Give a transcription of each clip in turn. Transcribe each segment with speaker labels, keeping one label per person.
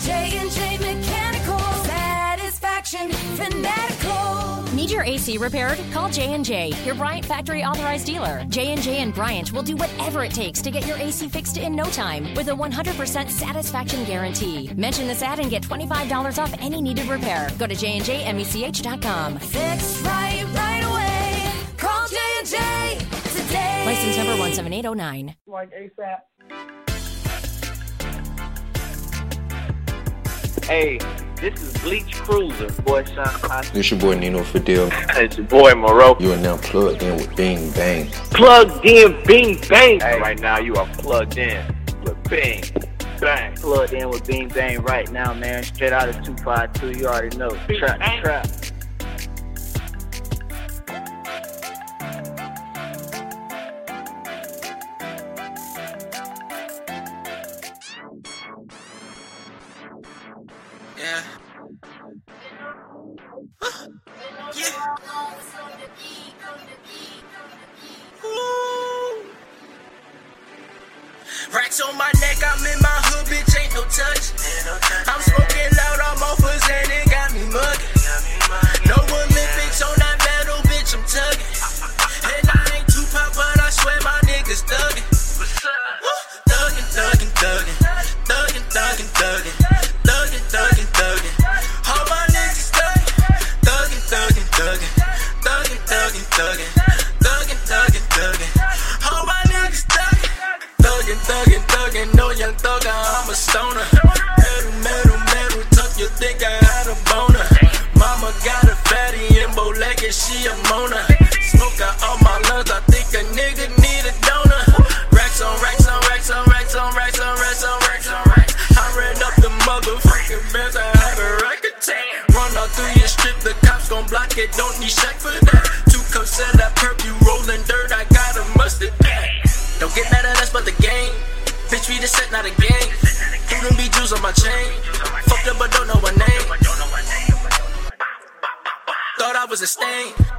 Speaker 1: despair. Call J and J Mechanical Satisfaction Fanatical.
Speaker 2: Need your AC repaired? Call J&J, your Bryant factory authorized dealer. J&J and Bryant will do whatever it takes to get your AC fixed in no time with a 100% satisfaction guarantee. Mention this ad and get $25 off any needed repair. Go to jnjmech.com.
Speaker 1: Fix right right away. Call J and J today.
Speaker 2: License number 17809.
Speaker 3: like ASAP.
Speaker 4: Hey, this is Beach Cruiser, boy Sean Costa.
Speaker 5: This your boy Nino Fadil.
Speaker 4: It's your boy Moreau.
Speaker 5: You are now plugged in with Bing Bang.
Speaker 4: Plugged in, bing bang. Hey, right now you are plugged in with Bing Bang.
Speaker 3: Plugged in with Bing Bang right now, man. Straight out of 252, you already know. Trap,
Speaker 4: Bang.
Speaker 3: trap.
Speaker 6: Racks on my neck, I'm in my hood, bitch, ain't no touch. I'm smoking Thugging, thugging. No young thugger, I'm a stoner. Metal, metal, metal. Tough, you think I had a boner. Mama got a fatty and bow legged, she a moaner. Smoke out all my lungs, I think a nigga need a donor. Racks on racks on racks on racks on racks on racks on racks on racks. I ran up the motherfucking bands, I had a record tan. Run all through your strip, the cops gon' block it, don't need check for that. Two cups of that perp, you rolling dirt, I the. Who them be Jews on my chain? Fucked up, but don't know my name. Thought I was a stain.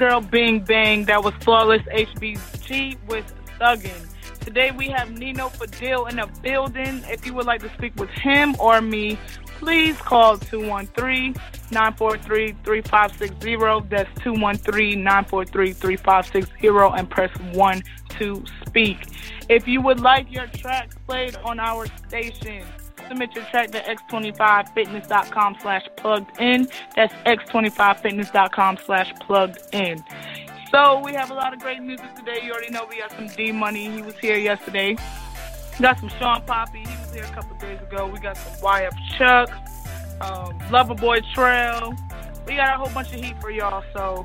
Speaker 7: Girl Bing Bang. That was Flawless HBG with Thuggin. Today we have Nino Fadil in the building. If you would like to speak with him or me, please call 213-943-3560. That's 213-943-3560 and press 1 to speak. If you would like your tracks played on our station, submit your track to x25fitness.com slash plugged in. That's x25fitness.com slash plugged in. So we have a lot of great music today. You already know we got some D Money. He was here yesterday. We got some Shawn Papi. He was here a couple days ago. We got some YF Chuck, um, Loverboy Trell. We got a whole bunch of heat for y'all. So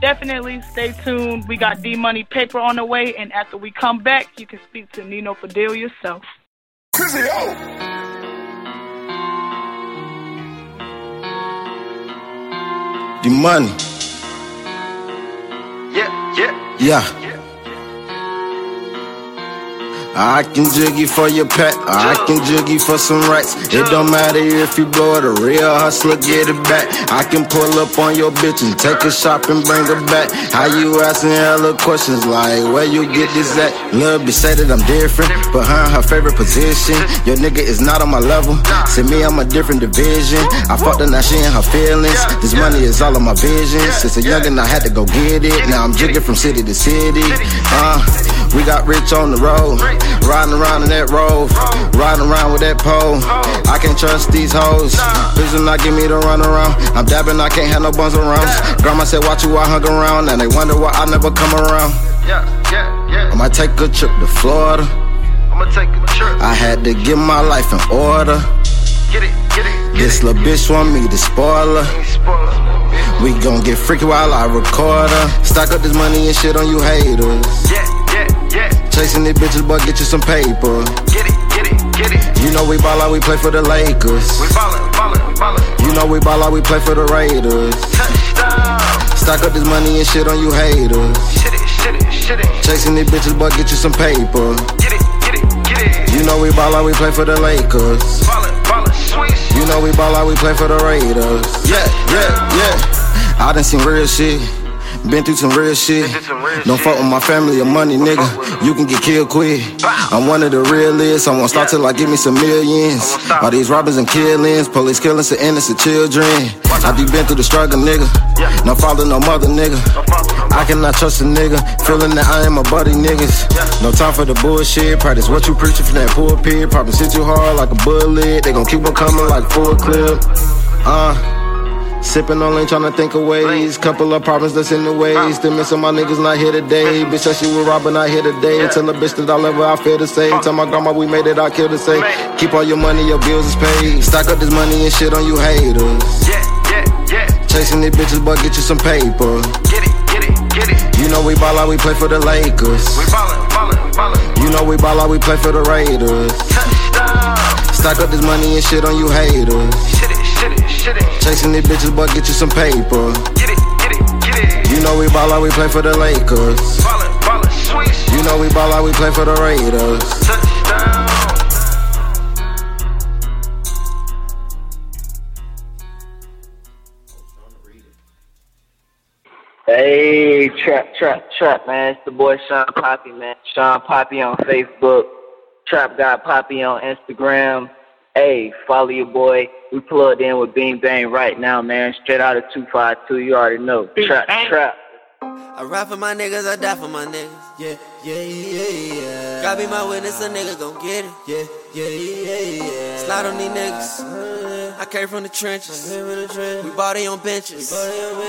Speaker 7: definitely stay tuned. We got D Money paper on the way, and after we come back, you can speak to Nino Fadil yourself.
Speaker 8: The money.
Speaker 9: Yeah, yeah.
Speaker 8: Yeah. I can jiggy for your pet, I can jiggy for some rights. It don't matter if you blow it, a real hustler get it back. I can pull up on your bitch and take a shop and bring her back. How you asking hella questions like where you get this at? Lil' bitch say that I'm different, but her her favorite position. Your nigga is not on my level. See me, I'm a different division. I fucked her, now she in her feelings. This money is all of my vision. Since a youngin', I had to go get it. Now I'm jigging from city to city. Uh, we got rich on the road. Riding around in that road, riding around with that pole. I can't trust these hoes. Bitch do not give me the run around. I'm dabbing, I can't have no buns around. Grandma said, watch you, I hung around. And they wonder why I never come around.
Speaker 9: Yeah, yeah, yeah.
Speaker 8: I might take a trip to Florida.
Speaker 9: I'ma take a trip.
Speaker 8: I had to get my life in order.
Speaker 9: Get it, get it, get
Speaker 8: This little bitch want me to spoil her. We gon' get freaky while I record her. Stock up this money and shit on you haters.
Speaker 9: Yeah, yeah.
Speaker 8: Chasing these bitches, but get you some paper.
Speaker 9: Get it, get it, get it.
Speaker 8: You know we ball out, we play for the Lakers.
Speaker 9: We ballin', ballin', ballin'.
Speaker 8: You know we ball out, we play for the Raiders.
Speaker 9: Touchdown.
Speaker 8: Stock up this money and shit on you haters.
Speaker 9: Shit it, shit it, shit it.
Speaker 8: Chasing these bitches, but get you some paper.
Speaker 9: Get it, get it, get it.
Speaker 8: You know we ball out, we play for the Lakers.
Speaker 9: Ballin', ballin', sweet.
Speaker 8: You know we ball out, we play for the Raiders. Yeah, yeah, yeah. I done seen real shit. Been through some real shit.
Speaker 9: some real
Speaker 8: Don't
Speaker 9: shit.
Speaker 8: fuck with my family or money, nigga. You can get killed quick. I'm one of the realest. I won't stop till I give me some millions. All these robbers and killings, police killing some innocent children. I be been through the struggle, nigga. No father, no mother, nigga. I cannot trust a nigga. Feeling that I am a buddy, niggas. No time for the bullshit. Practice what you preaching from that poor pulpit. Probably hit you hard like a bullet. They gon' keep on coming like full clip. Uh. Sipping on lean, tryna think of ways. Couple of problems that's in the way. Still missing my niggas not here today. Bitch, that she was robbing, not here today. Tell a bitch that I love her, I feel the same. Tell my grandma we made it, I kill the same. Keep all your money, your bills is paid. Stock up this money and shit on you haters.
Speaker 9: Yeah, yeah, yeah.
Speaker 8: Chasing these bitches, but get you some paper.
Speaker 9: Get it, get it, get it.
Speaker 8: You know we ball out, we play for the Lakers.
Speaker 9: We ballin', ballin', ballin'.
Speaker 8: You know we ball out, we play for the Raiders.
Speaker 9: Touchdown.
Speaker 8: Stock up this money and shit on you haters.
Speaker 9: Shit it, shit it, shit it.
Speaker 8: Chasing these bitches, but get you some paper.
Speaker 9: Get it, get it, get it.
Speaker 8: You know we ball out, we play for the Lakers.
Speaker 9: Ballin', ballin', sweet.
Speaker 8: You know we ball out, we play for the Raiders.
Speaker 9: Touchdown. Hey, trap, trap, trap, man. It's the boy Shawn Papi, man. Shawn Papi on Facebook. Trap God Papi on Instagram. Hey, follow your boy. We plugged in with Bing Bang right now, man. Straight out of 252. You already know. Trap, trap.
Speaker 10: I ride for my niggas, I die for my niggas. Yeah, yeah, yeah, yeah. God be my witness, a nigga gon' get it. Yeah, yeah, yeah, yeah. Slide on these niggas. I came from the trenches. We body on benches.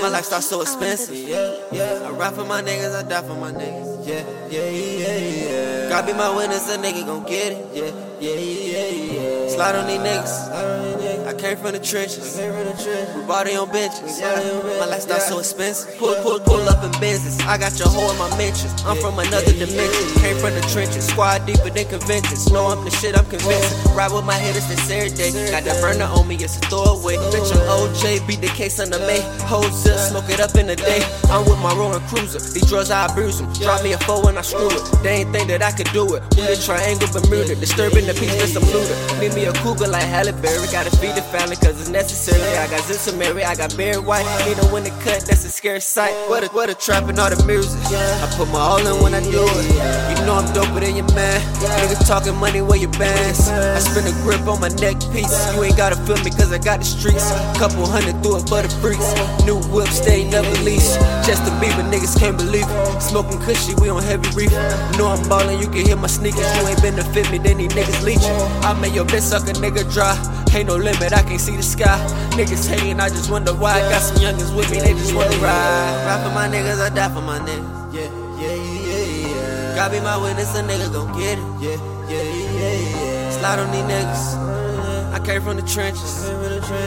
Speaker 10: My lifestyle so expensive. Yeah, yeah. I ride for my niggas, I die for my niggas. Yeah, yeah, yeah, yeah. God be my witness, a nigga gon' get it. Yeah, yeah, yeah, yeah. Slide on these niggas. I came from the trenches. We body on benches. My lifestyle so expensive. Pull, pull, pull up in business. I got your hoe in my mentions. I'm from another dimension. Came from the trenches. Squad deeper than conventions. Know I'm the shit, I'm convinced. Ride with my hitters this every day. Got that burner on me, it's a throwaway. Bitch, I'm OJ. Beat the case on the May. Hold zip, smoke it up in the day. I'm with my rolling cruiser. These drugs, I abuse them. Drop me a CFO when I screw it. They ain't think that I could do it. We the triangle Bermuda, disturbing the peace, miss some looter. Need me a cougar like Halle Berry. Gotta feed the family cause it's necessary. I got Zissa Mary, I got Barry White. Need a when it cut, that's a scary sight. What a, what a trap and all the music. I put my all in when I do it. You know I'm doper than your man. Niggas talking money where your bands. I spin a grip on my neck piece. You ain't gotta feel me cause I got the streets. Couple hundred through it for the freaks. New whip, stay never lease. Justin Bieber, niggas can't believe it. Smoking cushy, we on heavy reef. Know I'm ballin', you can hear my sneakers. You ain't been to fit me, then these niggas leechin'. I made your bitch suck a nigga dry. Ain't no limit, I can't see the sky. Niggas hating, I just wonder why. Got some youngins with me, they just wanna ride. Ride for my niggas, I die for my niggas. Yeah, yeah, yeah, yeah. God be my witness, a nigga gon' get it. Yeah, yeah, yeah, yeah. Slide on these niggas. Uh-huh. I came from the trenches.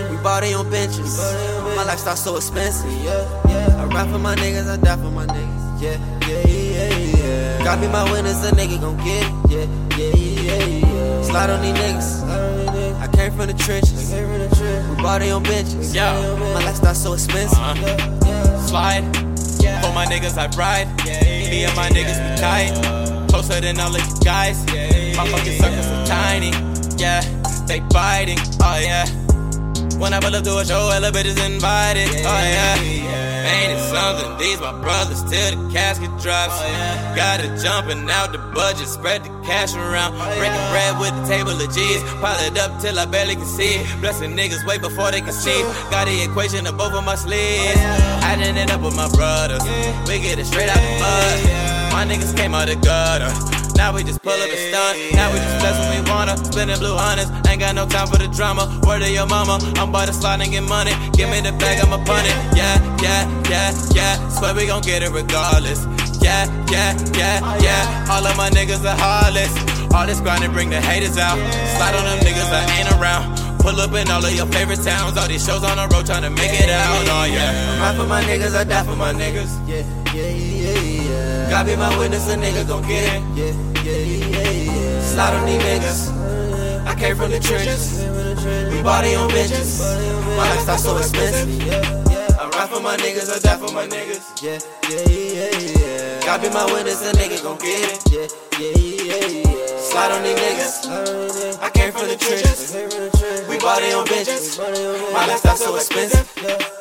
Speaker 10: We bought it on benches. My lifestyle so expensive. Yeah, yeah. I ride for my niggas, I die for my niggas. Yeah, yeah, yeah, yeah. God be my witness, a nigga gon' get it. Yeah, yeah, yeah, yeah. Slide on these niggas. I came from the trenches. We bought it on benches.
Speaker 11: Yeah.
Speaker 10: My lifestyle so expensive.
Speaker 11: Uh-huh. Slide. For my niggas, I ride. Me and my niggas be tight. Closer than all of you guys. My fucking circles are tiny. Yeah, they biting. Oh yeah. When I pull up to a show, elevators invited. Oh yeah. Ain't it something? These my brothers till the casket drops. Oh, Got it jumping out the budget, spread the cash around. Oh, Breaking bread with the table of G's. Pile it up till I barely can see. Blessing niggas way before they can see. Got the equation of both of my sleeves. I didn't end up with my brothers. We get it straight out the mud. My niggas came out the gutter. Now we just pull up and stunt. Now we just bless when we wanna. Spinning blue hundreds. Ain't got no time for the drama. Word to your mama. I'm about to slide and get money. Give me the bag, I'ma punt it. Yeah, yeah, yeah, yeah. Swear we gon' get it regardless. Yeah, yeah, yeah, yeah. All of my niggas are heartless. All this grinding bring the haters out. Slide on them niggas that ain't around. Pull up in all of your favorite towns. All these shows on the road trying to make it out. Oh yeah.
Speaker 10: Ride for my niggas, I die for my niggas. Yeah, yeah, yeah, yeah. God be my witness, a nigga gon' get it. Yeah, yeah, yeah, yeah. Slide on these niggas. I came from the trenches. We body on benches. My lifestyle so expensive. I ride for my niggas, I die for my niggas. Yeah, yeah, yeah, yeah. God be my witness, a nigga gon' get it. Yeah, yeah, yeah, yeah. Slide on these niggas. I came from the trenches. We body on benches. My lifestyle so expensive.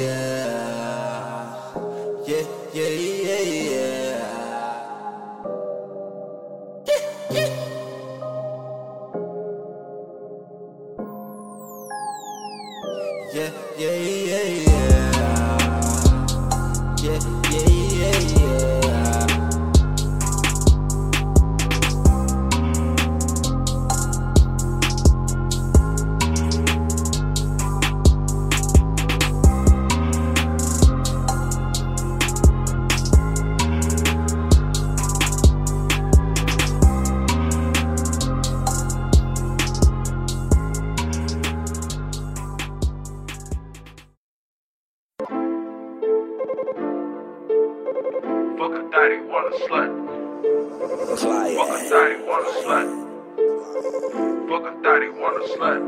Speaker 12: Slut. Fuck a daddy, want a slut. Fuck a daddy, want a slut.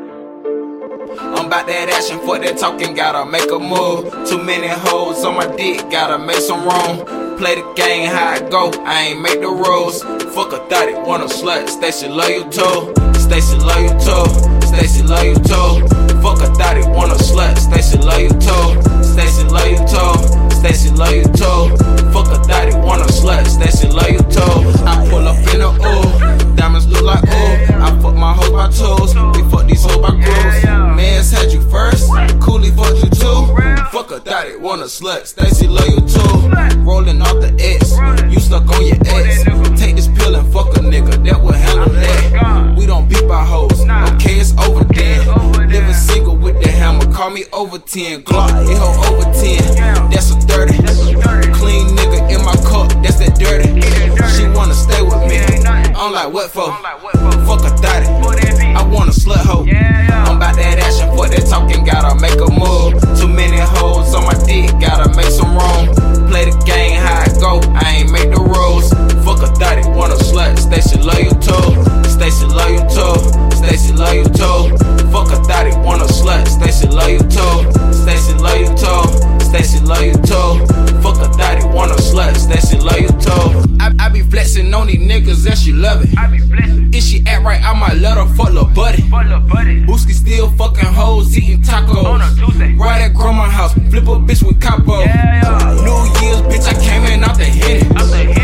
Speaker 13: I'm about that action, fuck that talking, gotta make a move. Too many hoes on my dick, gotta make some room. Play the game how it go, I ain't make the rules. Fuck a thotty, want a slut, Stacy love you too. Stacy love you too. Stacy love you too. Fuck a thotty, want a slut, Stacy love you too. Stacy love you too. Stacy love you too. Fuck a thotty, want a slut, Stacy love you too. I pull up in the ooh, diamonds look like ooh. I fuck my hoes by twos, we fuck these hoes by grooves. Mans had you first, Cooley fucked you too. Fuck a thotty, want a slut, Stacy love you too. Rolling off the X, you stuck on your ex. Take this and fuck a nigga, that will handle that. We don't beat by hoes, okay, it's over then. Living single with the hammer, call me over 10. Glock, it her over 10, that's a 30. Clean nigga in my cup, that's that dirty. She wanna stay with me, I'm like, what for? Fuck a thotty, I want a slut hoe. I'm about that action, for that talking, gotta make a move. Too many hoes on my dick, gotta make some room. Play the game how it go, I ain't make the rules slut, too. Stacy love you too. Stacy love you too. Fuck a thought it wanna slut, Stacy love you too. Stacy love you too. Stacy love you too. Fuck a thought it wanna slut, Station loyal toe. I, I be flexing on these niggas that she love it.
Speaker 6: I be flexing.
Speaker 13: If she act right, I might let her fuck lil' buddy.
Speaker 6: Fuck lil' buddy.
Speaker 13: Booski still fucking hoes, eating tacos.
Speaker 6: On a Tuesday.
Speaker 13: Right at grandma house, flip a bitch with capo.
Speaker 6: Yeah, yeah.
Speaker 13: New Year's, bitch, I came in out the
Speaker 6: hit it.
Speaker 13: Out the hit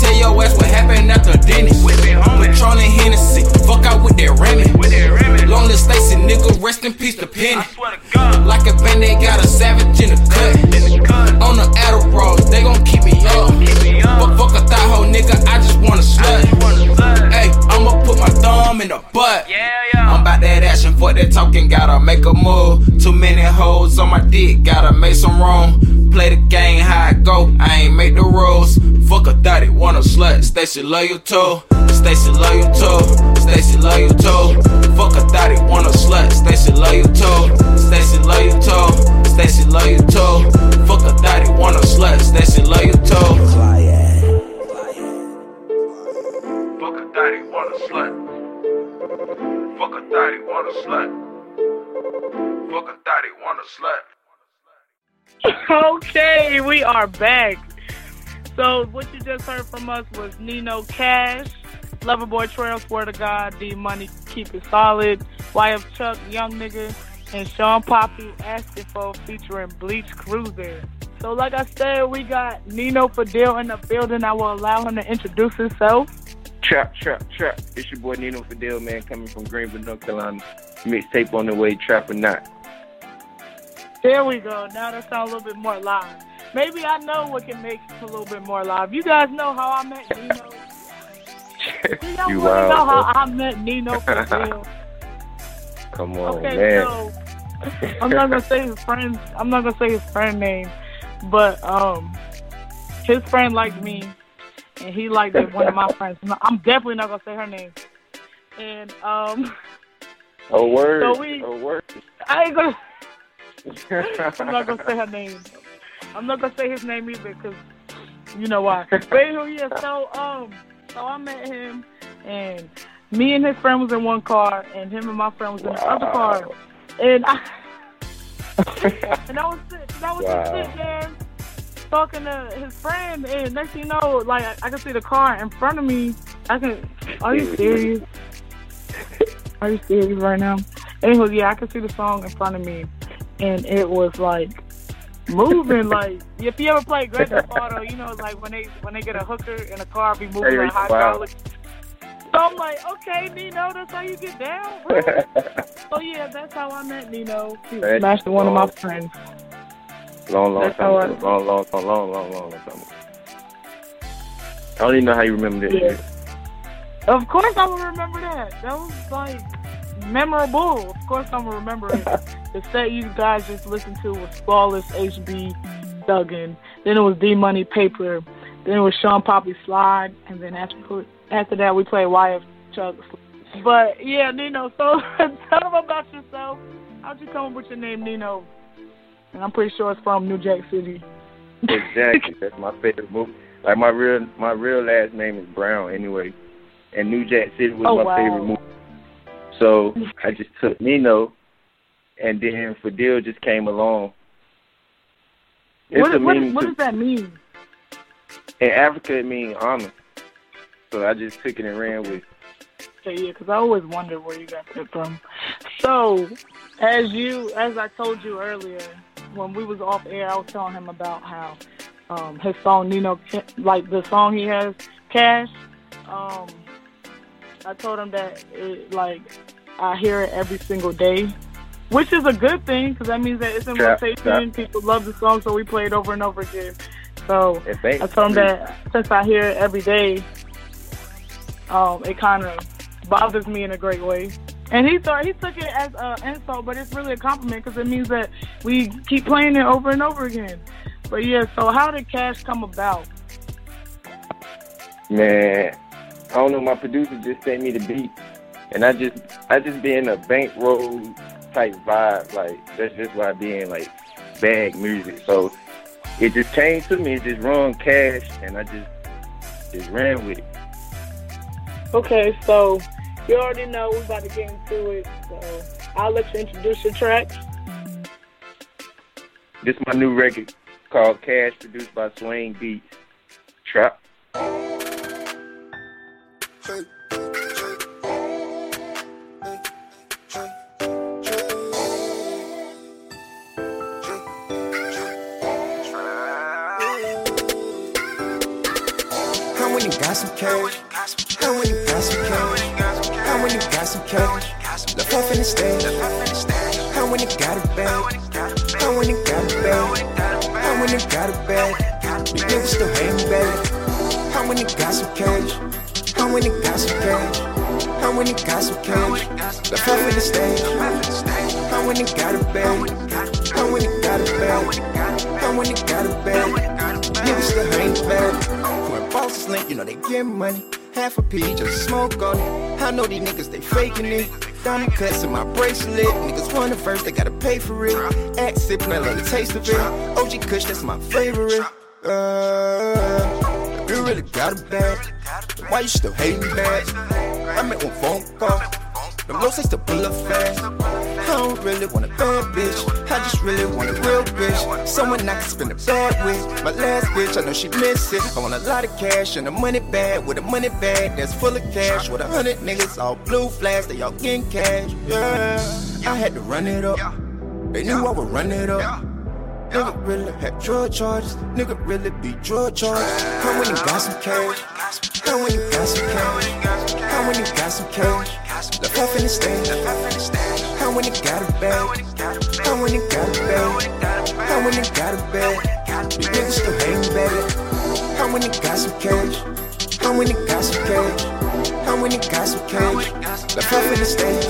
Speaker 13: tell your ass what happened after Dennis.
Speaker 6: With me, homie.
Speaker 13: Patron and Hennessy, fuck out with that Remy.
Speaker 6: With that Remy.
Speaker 13: Long live Stacy, nigga, rest in peace to Penny.
Speaker 6: I swear to God.
Speaker 13: Like a band, they got a savage in the cut.
Speaker 6: In the cut.
Speaker 13: On the Adderall, they gon' keep me up.
Speaker 6: Keep me up.
Speaker 13: But fuck a thigh hoe, nigga, I just wanna
Speaker 6: I
Speaker 13: slut.
Speaker 6: just wanna slut.
Speaker 13: Hey, I'ma put my thumb in the butt.
Speaker 6: Yeah, yeah.
Speaker 13: I'm about that action, fuck that talking, gotta make a move. Too many hoes on my dick, gotta make some room. Play the game how it go, I ain't make the rules. Fuck a thotty, want a slut, Stacy love you too. Stacy love you too, Stacy love you too. Fuck a thotty, want a slut, Stacy love you too. Stacy love you too, Stacy love you too. Fuck a thotty, want a slut, Stacy you too.
Speaker 12: Fuck a daddy, want a slut. Fuck a daddy, want a slut. Fuck a daddy, want a slut.
Speaker 7: okay, we are back. So what you just heard from us was Nino Cash, Loverboy Trell, Swear to God, D Money, Keep It Solid, YF Chuck, Young Nigga, and Shawn Papi asking for featuring Beach Cruiser. So like I said, we got Nino Fadil in the building. I will allow him to introduce himself.
Speaker 14: Trap, trap, trap. It's your boy Nino Fadil, man, coming from Greenville, North Carolina. Mixtape on the way, trap or not.
Speaker 7: There we go. Now that sounds a little bit more live. Maybe I know what can make it a little bit more live. You guys know how I met Nino. You know,
Speaker 14: You
Speaker 7: really know how. I met Nino Fadil.
Speaker 14: Come on,
Speaker 7: Okay,
Speaker 14: man.
Speaker 7: so I'm not gonna say his friend. I'm not gonna say his friend name, but um, his friend liked me, and he liked one of my friends. I'm definitely not gonna say her name. And um,
Speaker 14: Oh, word.
Speaker 7: So we-
Speaker 14: oh, word.
Speaker 7: I ain't gonna. I'm not gonna say her name. I'm not gonna say his name either, cause you know why. But anyway, yeah. So um, so I met him, and me and his friend was in one car, and him and my friend was in the other car, and I and I was and I was just
Speaker 14: Wow.
Speaker 7: sitting there talking to his friend, and next thing you know, like I, I can see the car in front of me. I can. Are you serious? Are you serious right now? Anyway, yeah, I can see the song in front of me, and it was like moving. like if you ever play Grand Theft Auto, you know, like when they when they get a hooker in a car, be moving
Speaker 14: Hey,
Speaker 7: like
Speaker 14: wow.
Speaker 7: So I'm like, okay, Nino, that's how you get down. Really? so yeah, that's how I met Nino. He
Speaker 14: That's
Speaker 7: smashed one of my friends.
Speaker 14: long, long
Speaker 7: That's
Speaker 14: time
Speaker 7: I-
Speaker 14: ago. Long, long, long, long, long, long, long time ago. I don't even know how you remember this
Speaker 7: Yeah. Of course, I will remember that. That was like memorable. Of course, I'm gonna remember it. the set you guys just listened to was Flawless HB Duggan. Then it was D Money Paper. Then it was Shawn Papi Slide. And then after after that, we played YF Chuck. But yeah, Nino. So tell them about yourself. How'd you come up with your name, Nino? And I'm pretty sure it's from New Jack City.
Speaker 14: Exactly. That's my favorite movie. Like my real, my real last name is Brown anyway, and New Jack City was
Speaker 7: Oh,
Speaker 14: my
Speaker 7: wow.
Speaker 14: favorite movie. So I just took Nino, and then Fadil just came along.
Speaker 7: What, what, what does that mean?
Speaker 14: in Africa it means honor. So I just took it and ran with. it.
Speaker 7: Okay, yeah, because I always wondered where you got that from. So, as you, as I told you earlier, when we was off air, I was telling him about how um, his song Nino, like the song he has, Cash. Um, I told him that it, like I hear it every single day, which is a good thing because that means that it's in
Speaker 14: Yeah,
Speaker 7: rotation.
Speaker 14: yeah.
Speaker 7: People love the song, so we play it over and over again. So
Speaker 14: It ain't
Speaker 7: I told him that since I hear it every day, um, it kind of bothers me in a great way. And he thought he took it as an insult, but it's really a compliment because it means that we keep playing it over and over again. But yeah, so how did Cash come about?
Speaker 14: Man, I don't know. My producer just sent me the beat, and I just, I just be in a bankroll type vibe. Like that's just why being like bag music. So it just came to me. It just run cash, and I just, just ran with it.
Speaker 7: Okay, so you already know we're about to get into it. So I'll let you introduce your track.
Speaker 14: This is my new record called Cash, produced by Swain Beats. Trap.
Speaker 15: How when you got some cash? How when you got some cash? How when you got some cash? Left off in the stage. How when you got a bag? How when you got a bag? How when you got a bag? You niggas still hating back. How when you got some cash? How when you got some cash? How when you got some cash? Left off in the stage. How when you got a bag? How when you got a bag? How when you got a bag? Niggas still hating back. When bosses link, you know they get money. Half a P, just smoke on it. I know these niggas, they faking it. Diamond cuts in my bracelet. Niggas want it first, they gotta pay for it. Act sippin', I love the taste of it. OG Kush, that's my favorite. Uh, you really got a bad. why you still hating back? I made one phone call. Them lows, they still pull up fast. I don't really want a bad bitch. I just really want a real bitch. Someone I can spend a bad with. My last bitch, I know she miss it. I want a lot of cash and a money bag with a money bag that's full of cash. With a hundred niggas, all blue flags, they all getting cash. Yeah, I had to run it up. They knew I would run it up. Nigga really had drug charges. Nigga really be drug charges. How when you got some cash? How when you got some cash? How when you got some cash? Left off in the stage. How when you got a bag? How when you got a bag? How when you got a bag? You niggas still hating back. How when you got some cash? How when you got some cash? How when you got some cash? Left off in the stage.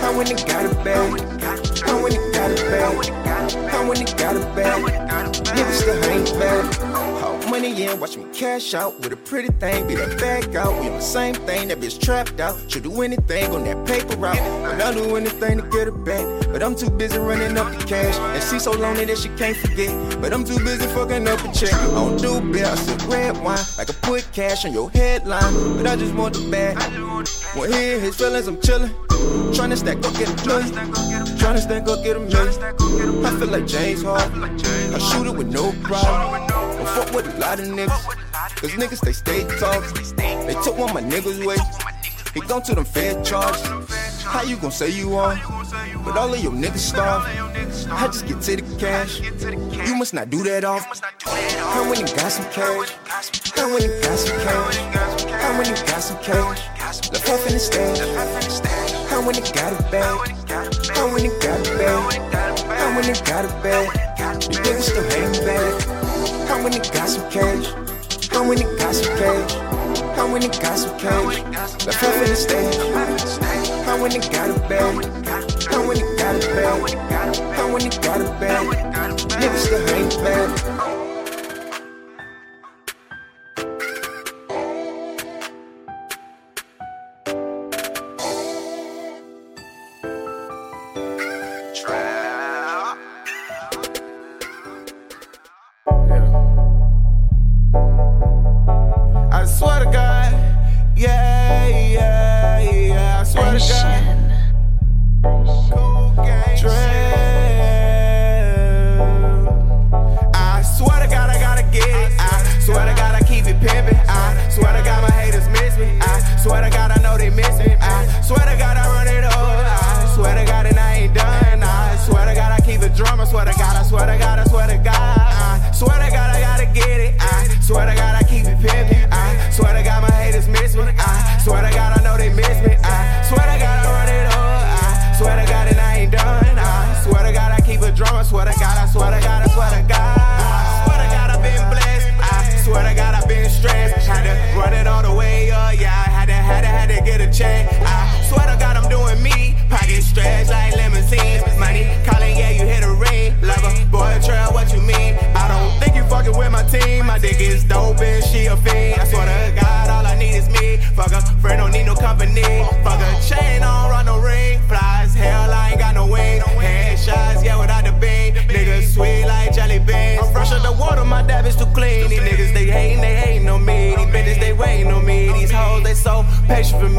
Speaker 15: How when you got a bag? How when you got a bag? How when you got a bag? Niggas still hating back. Money in, watch me cash out with a pretty thing, be the bag out. We on the same thing, that bitch trapped out. Should do anything on that paper route. And I'll do anything to get it back. But I'm too busy running up the cash. And she so lonely that she can't forget. But I'm too busy fucking up a check. I don't do bill, I red wine. Like I put cash on your headline. But I just want the bag. When he his feelings, I'm chillin'. Tryna stack up, get a million. Tryna stack up, get a million. I feel like James Harden. I shoot it with no problem. Don't fuck with a lot of niggas. Cause niggas, they stay talking. They took one my niggas away. He gone to them fed charges. How you gon' say you on? But all of your niggas starve. I just get to the cash. You must not do that off. How when you got some cash? How when you got some cash? How when you got some cash? Left off in the stage. How when you got a bag? How when you got a bag? How when you got a bag? You niggas still hating back. How when you got some cash? How when you got some cash? How when you got some cash? Left off in the stage. How when you got a bag? How when you got a bag? How when you got a bag? Niggas still hating back.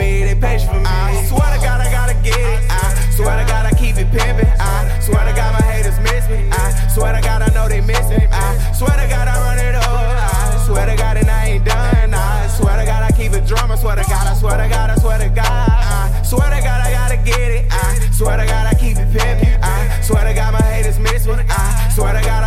Speaker 16: Me. They patient for me. I swear to God, I gotta get it. I swear to God, I keep it pimping. I swear to God, my haters miss me. I swear to God, I know they miss me. I swear to God, I run it up. I swear to God, and I ain't done. I swear to God, I keep it drum. I. Swear to God, I swear to God, I swear to God. I swear to God, I gotta get it. I swear to God, I keep it pimpin'. I swear to God, my haters miss me. I swear to God,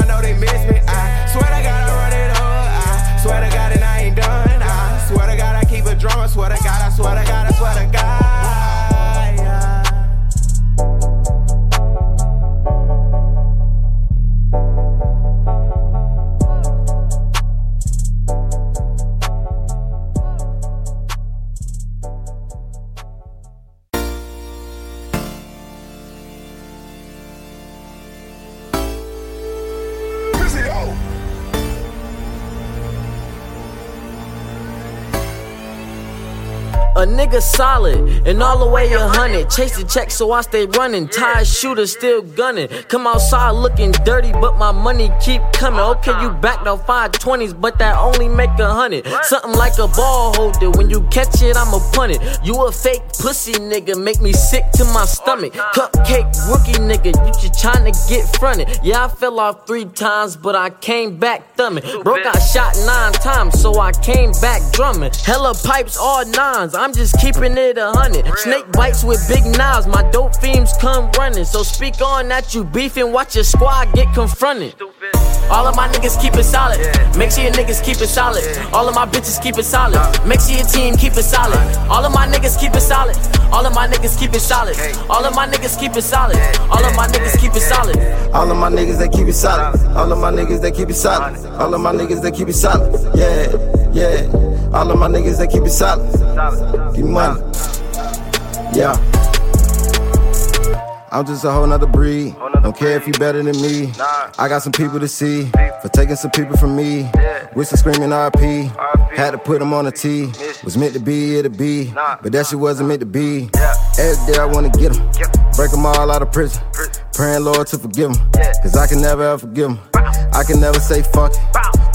Speaker 16: and
Speaker 17: all the way a hundred. Chase the check so I stay running. Tired shooter still gunning. Come outside looking dirty, but my money keep coming. Okay, you backed off five twenties, but that only make a hundred. Something like a ball holder. When you catch it, I'ma punt it. You a fake pussy nigga, make me sick to my stomach. Cupcake rookie nigga, you just trying to get fronted. Yeah, I fell off three times, but I came back thumbing. Broke got shot nine times, so I came back drumming. Hella pipes, all nines. I'm just keeping it a hundred. Snake bites with big knives. My dope fiends come running. So speak on that you beefing. Watch your squad get confronted. All of my niggas keep it solid. Make sure your niggas keep it solid. All of my bitches keep it solid. Make sure your team keep it solid. All of my niggas keep it solid. All of my niggas keep it solid. All of my niggas keep it solid. All of my niggas keep it solid.
Speaker 8: All of my niggas they keep it solid. All of my niggas they keep it solid. All of my niggas they keep it solid. Yeah, yeah. All of my niggas they keep it solid. Keep money. Yeah. I'm just a whole nother breed. Don't care if you better than me. I got some people to see for taking some people from me. Whistle screaming RP. Had to put them on a T. Was meant to be, it'll be. But that shit wasn't meant to be. Every day I wanna get them. Break them all out of prison. Praying Lord to forgive them. Cause I can never ever forgive them. I can never say fuck it.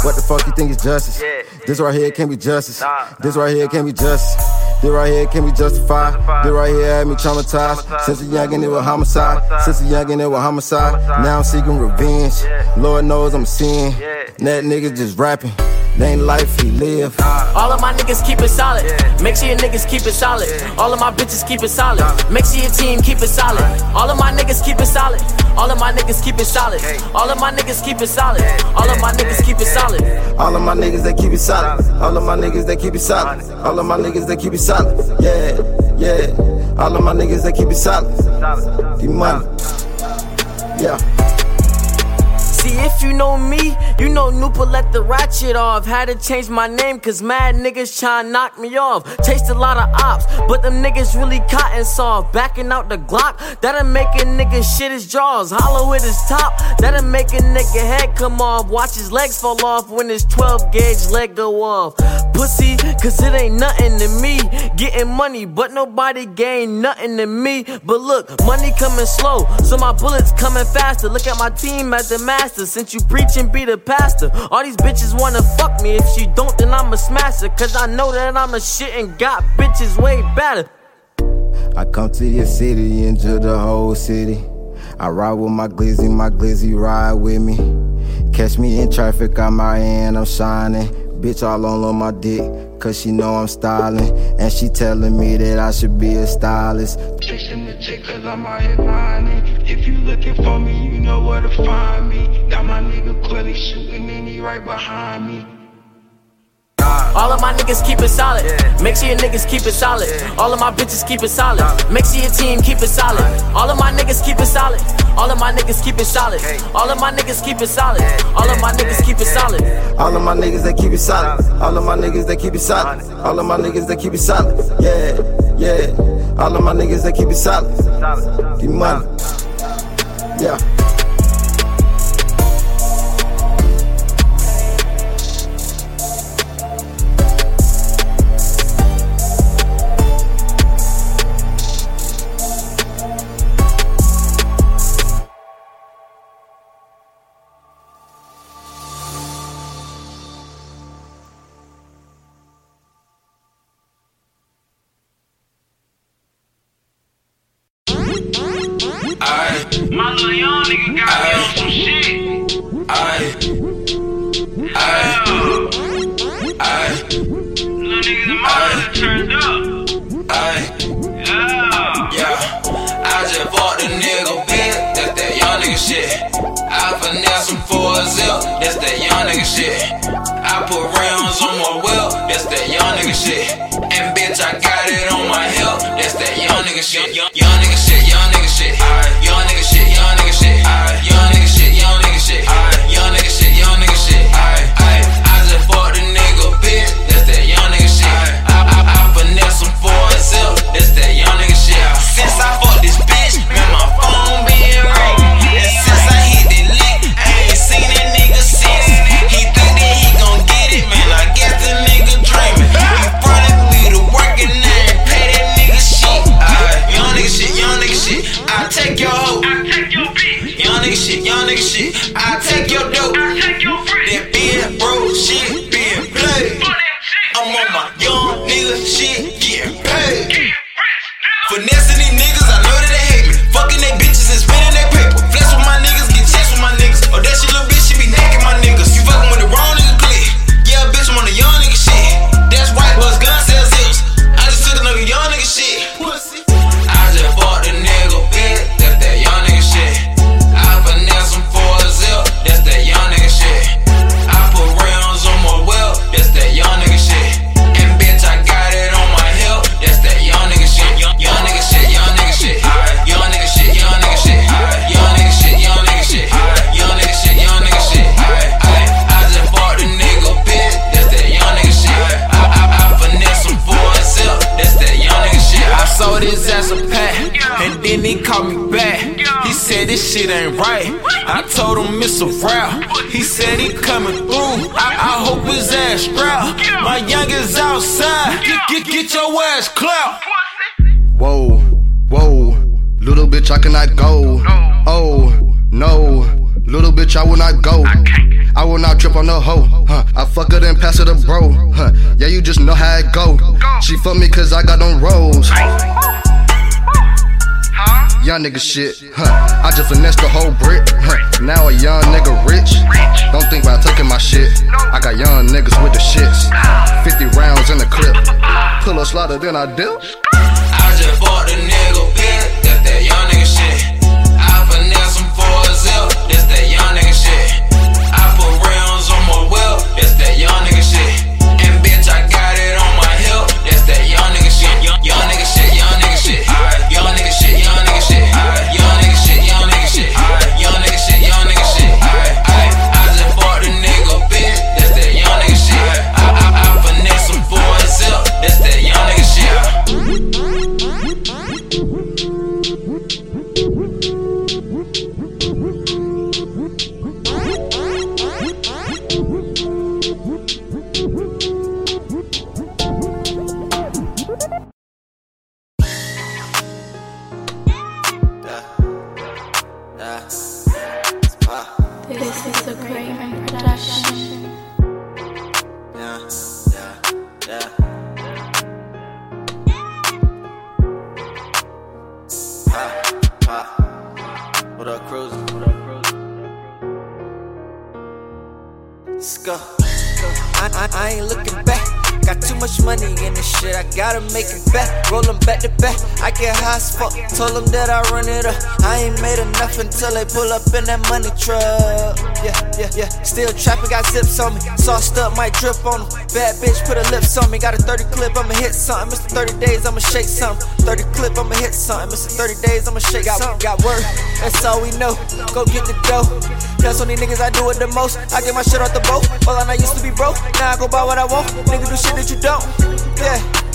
Speaker 8: What the fuck you think is justice? This right here can't be justice. This right here can't be justice. This right here can't be justified. This right here had me traumatized. Since a youngin' it was homicide. Since a youngin' it was homicide. Now I'm seeking revenge. Lord knows I'm sin. That nigga just rapping. They ain't life he live.
Speaker 17: All of my niggas keep it solid. Make sure your niggas keep it solid. All of my bitches keep it solid. Make sure your team keep it solid. All of my niggas keep it solid. All of my niggas keep it solid. All of my niggas keep it solid. All of my niggas keep it solid.
Speaker 8: All of my niggas they keep it solid. All of my niggas they keep it solid. All of my niggas they keep it solid. Yeah, yeah. All of my niggas they keep it solid. Keep money. Yeah.
Speaker 17: See, if you know me, you know Noopa let the ratchet off. Had to change my name, cause mad niggas tryna knock me off. Chased a lot of ops, but them niggas really cotton soft. Backing out the Glock, that'll make a nigga shit his jaws. Hollow with his top, that'll make a nigga head come off. Watch his legs fall off when his 12 gauge leg go off. Pussy, cause it ain't nothing to me. Getting money, but nobody gain nothing to me. But look, money coming slow, so my bullets coming faster. Look at my team as the master. Since you preach and be the pastor, all these bitches wanna fuck me. If she don't, then I'ma smash her. Cause I know that I'm a shit and got bitches way better.
Speaker 8: I come to your city, into the whole city. I ride with my glizzy, my glizzy ride with me. Catch me in traffic, I'm out here and I'm shining. Bitch all on on my dick, cause she know I'm styling. And she telling me that I should be a stylist.
Speaker 18: Chasing the chick cause I'm out here grinding. If you looking for me, you know where to find me. Got my nigga clearly shooting and he right behind me.
Speaker 17: All of my niggas keep it solid. Make sure your niggas keep it solid. All of my bitches keep it solid. Make sure your team keep it solid. All of my niggas keep it solid. All of my niggas keep it solid. All of my niggas keep it solid. All of my niggas keep it solid.
Speaker 8: All of my niggas they keep it solid. All of my niggas they keep it solid. All of my niggas they keep it solid. Yeah, yeah. All of my niggas they keep it solid. Keep money. Yeah.
Speaker 18: Shit
Speaker 13: ain't right. I told him it's a rap. He said he coming through. I, I hope his ass strap. My youngest outside. Get, get, get your ass clap.
Speaker 19: Whoa, whoa, little bitch, I cannot go. Oh, no, little bitch, I will not go. I will not trip on the hoe. Huh. I fuck her then pass her to bro. Huh. Yeah, you just know how it go. She fuck me cause I got them rolls. Young nigga shit, huh? I just finessed the whole brick? Now a young nigga rich. Don't think about taking my shit. I got young niggas with the shits. 50 rounds in the clip. Pull a slaughter, then I dip.
Speaker 13: I
Speaker 10: gotta make it back. rollin' back to back. I get high as fuck. Told them that I run it up. I ain't made enough until they pull up in that money truck. Yeah, yeah, yeah. Still trapping, got zips on me. Sauced up, might drip on them. Bad bitch, put her lips on me. Got a 30 clip, I'ma hit something. Mr. 30 days, I'ma shake something. 30 clip, I'ma hit something. Mr. 30 days, I'ma shake got, something. Got word, that's all we know. Go get the dough. That's on these niggas, I do it the most. I get my shit off the boat. All I know used to be broke. Now I go buy what I want. Nigga do shit that you don't. Yeah.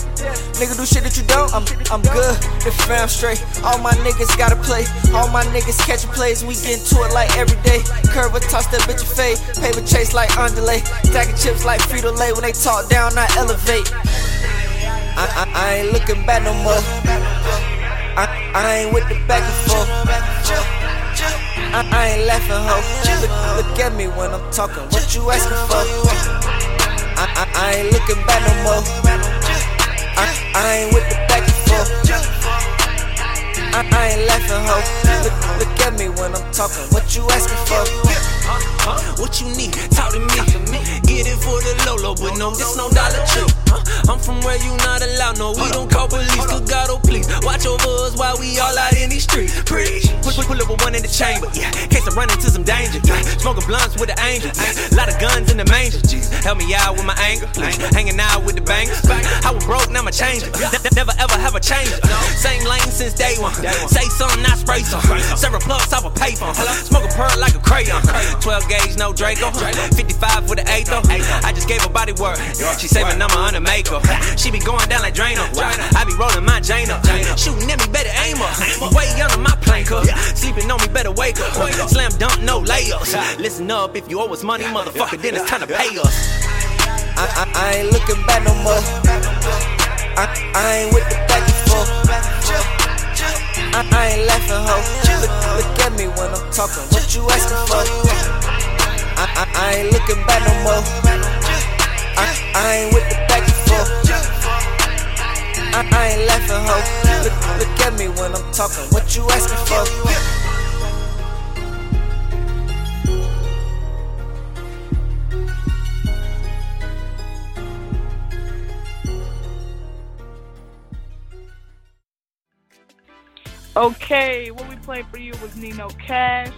Speaker 10: Nigga do shit that you don't. I'm I'm good. The fam straight. All my niggas gotta play. All my niggas catching plays. We get into it like every day. Curve a toss that bitch a fade. Paper chase like underlay. Stacking chips like Frito Lay. When they talk down, I elevate. I, I, I ain't looking back no more. I, I ain't with the back and forth. I, I ain't laughing, ho. Look, look at me when I'm talking. What you asking for? I, I, I ain't looking back no more. I, I ain't with the back and forth. I, I ain't laughing. hoe. Look, look at me when I'm talking. What you asking for?
Speaker 6: What you need? Talk to me. Get it for the Lolo, but no, this no Dollar. Huh? I'm from where you not allowed. No, we don't call police. Good God, oh please, watch over us while we all out in these streets. Preach. Pull, pull, pull up with one in the chamber. Yeah, case I run into some danger. Yeah, smoking blunts with the angel. Yeah, lot of guns in the manger. Jeez, help me out with my anger. Yeah, hanging out with the bangers. I was broke, now my change. Ne- never ever have a change. Same lane since day one. Say something, I spray some. Several plugs off a payphone. Smoke a pearl like a crayon. 12 gauge, no Draco. 55 with the eight though. I just gave her body work. She saving number on the makeup. She be going down like Drano. I be rolling my Jane up. Shooting at me, better aim up. Way under my plank up. Sleeping on me, better wake up. Slam dunk, no layups. Listen up, if you owe us money, motherfucker, then it's time to pay us.
Speaker 10: I, I, I ain't looking back no more. I, I ain't with the back and forth. I, I ain't laughing, ho. Look, look at me when I'm talking. What you asking for? I, I, ain't looking back no more. I, I ain't with the back and forth. I, I ain't laughing, ho. Look, look at me when I'm talking. What you asking for?
Speaker 7: Okay, what we played for you was Nino Cash.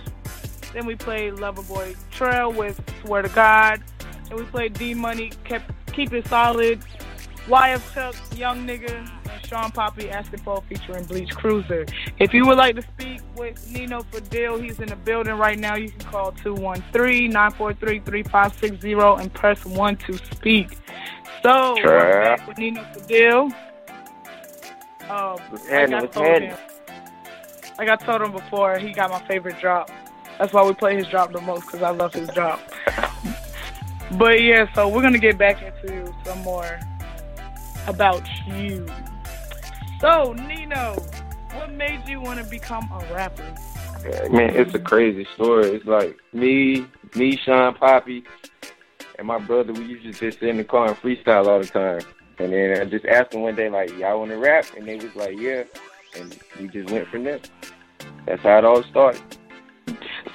Speaker 7: Then we played Loverboy Trell with Swear to God. And we played D Money, kept Keep It Solid, YF Chuck, Young Nigga, and Shawn Papi asking for featuring Beach Cruiser. If you would like to speak with Nino Fadil, he's in the building right now. You can call 213-943-3560 and press 1 to speak. So, we're back with Nino Fadil. Um, like? I told him, like I told him before, he got my favorite drop. That's why we play his drop the most because I love his drop. but yeah, so we're gonna get back into some more about you. So Nino, what made you want to become a rapper?
Speaker 14: Man, it's a crazy story. It's like me, me, Shawn Papi, and my brother. We used to just sit in the car and freestyle all the time. And then I just asked them one day, like, "Y'all want to rap?" And they was like, "Yeah." And we just went from there. That's how it all started.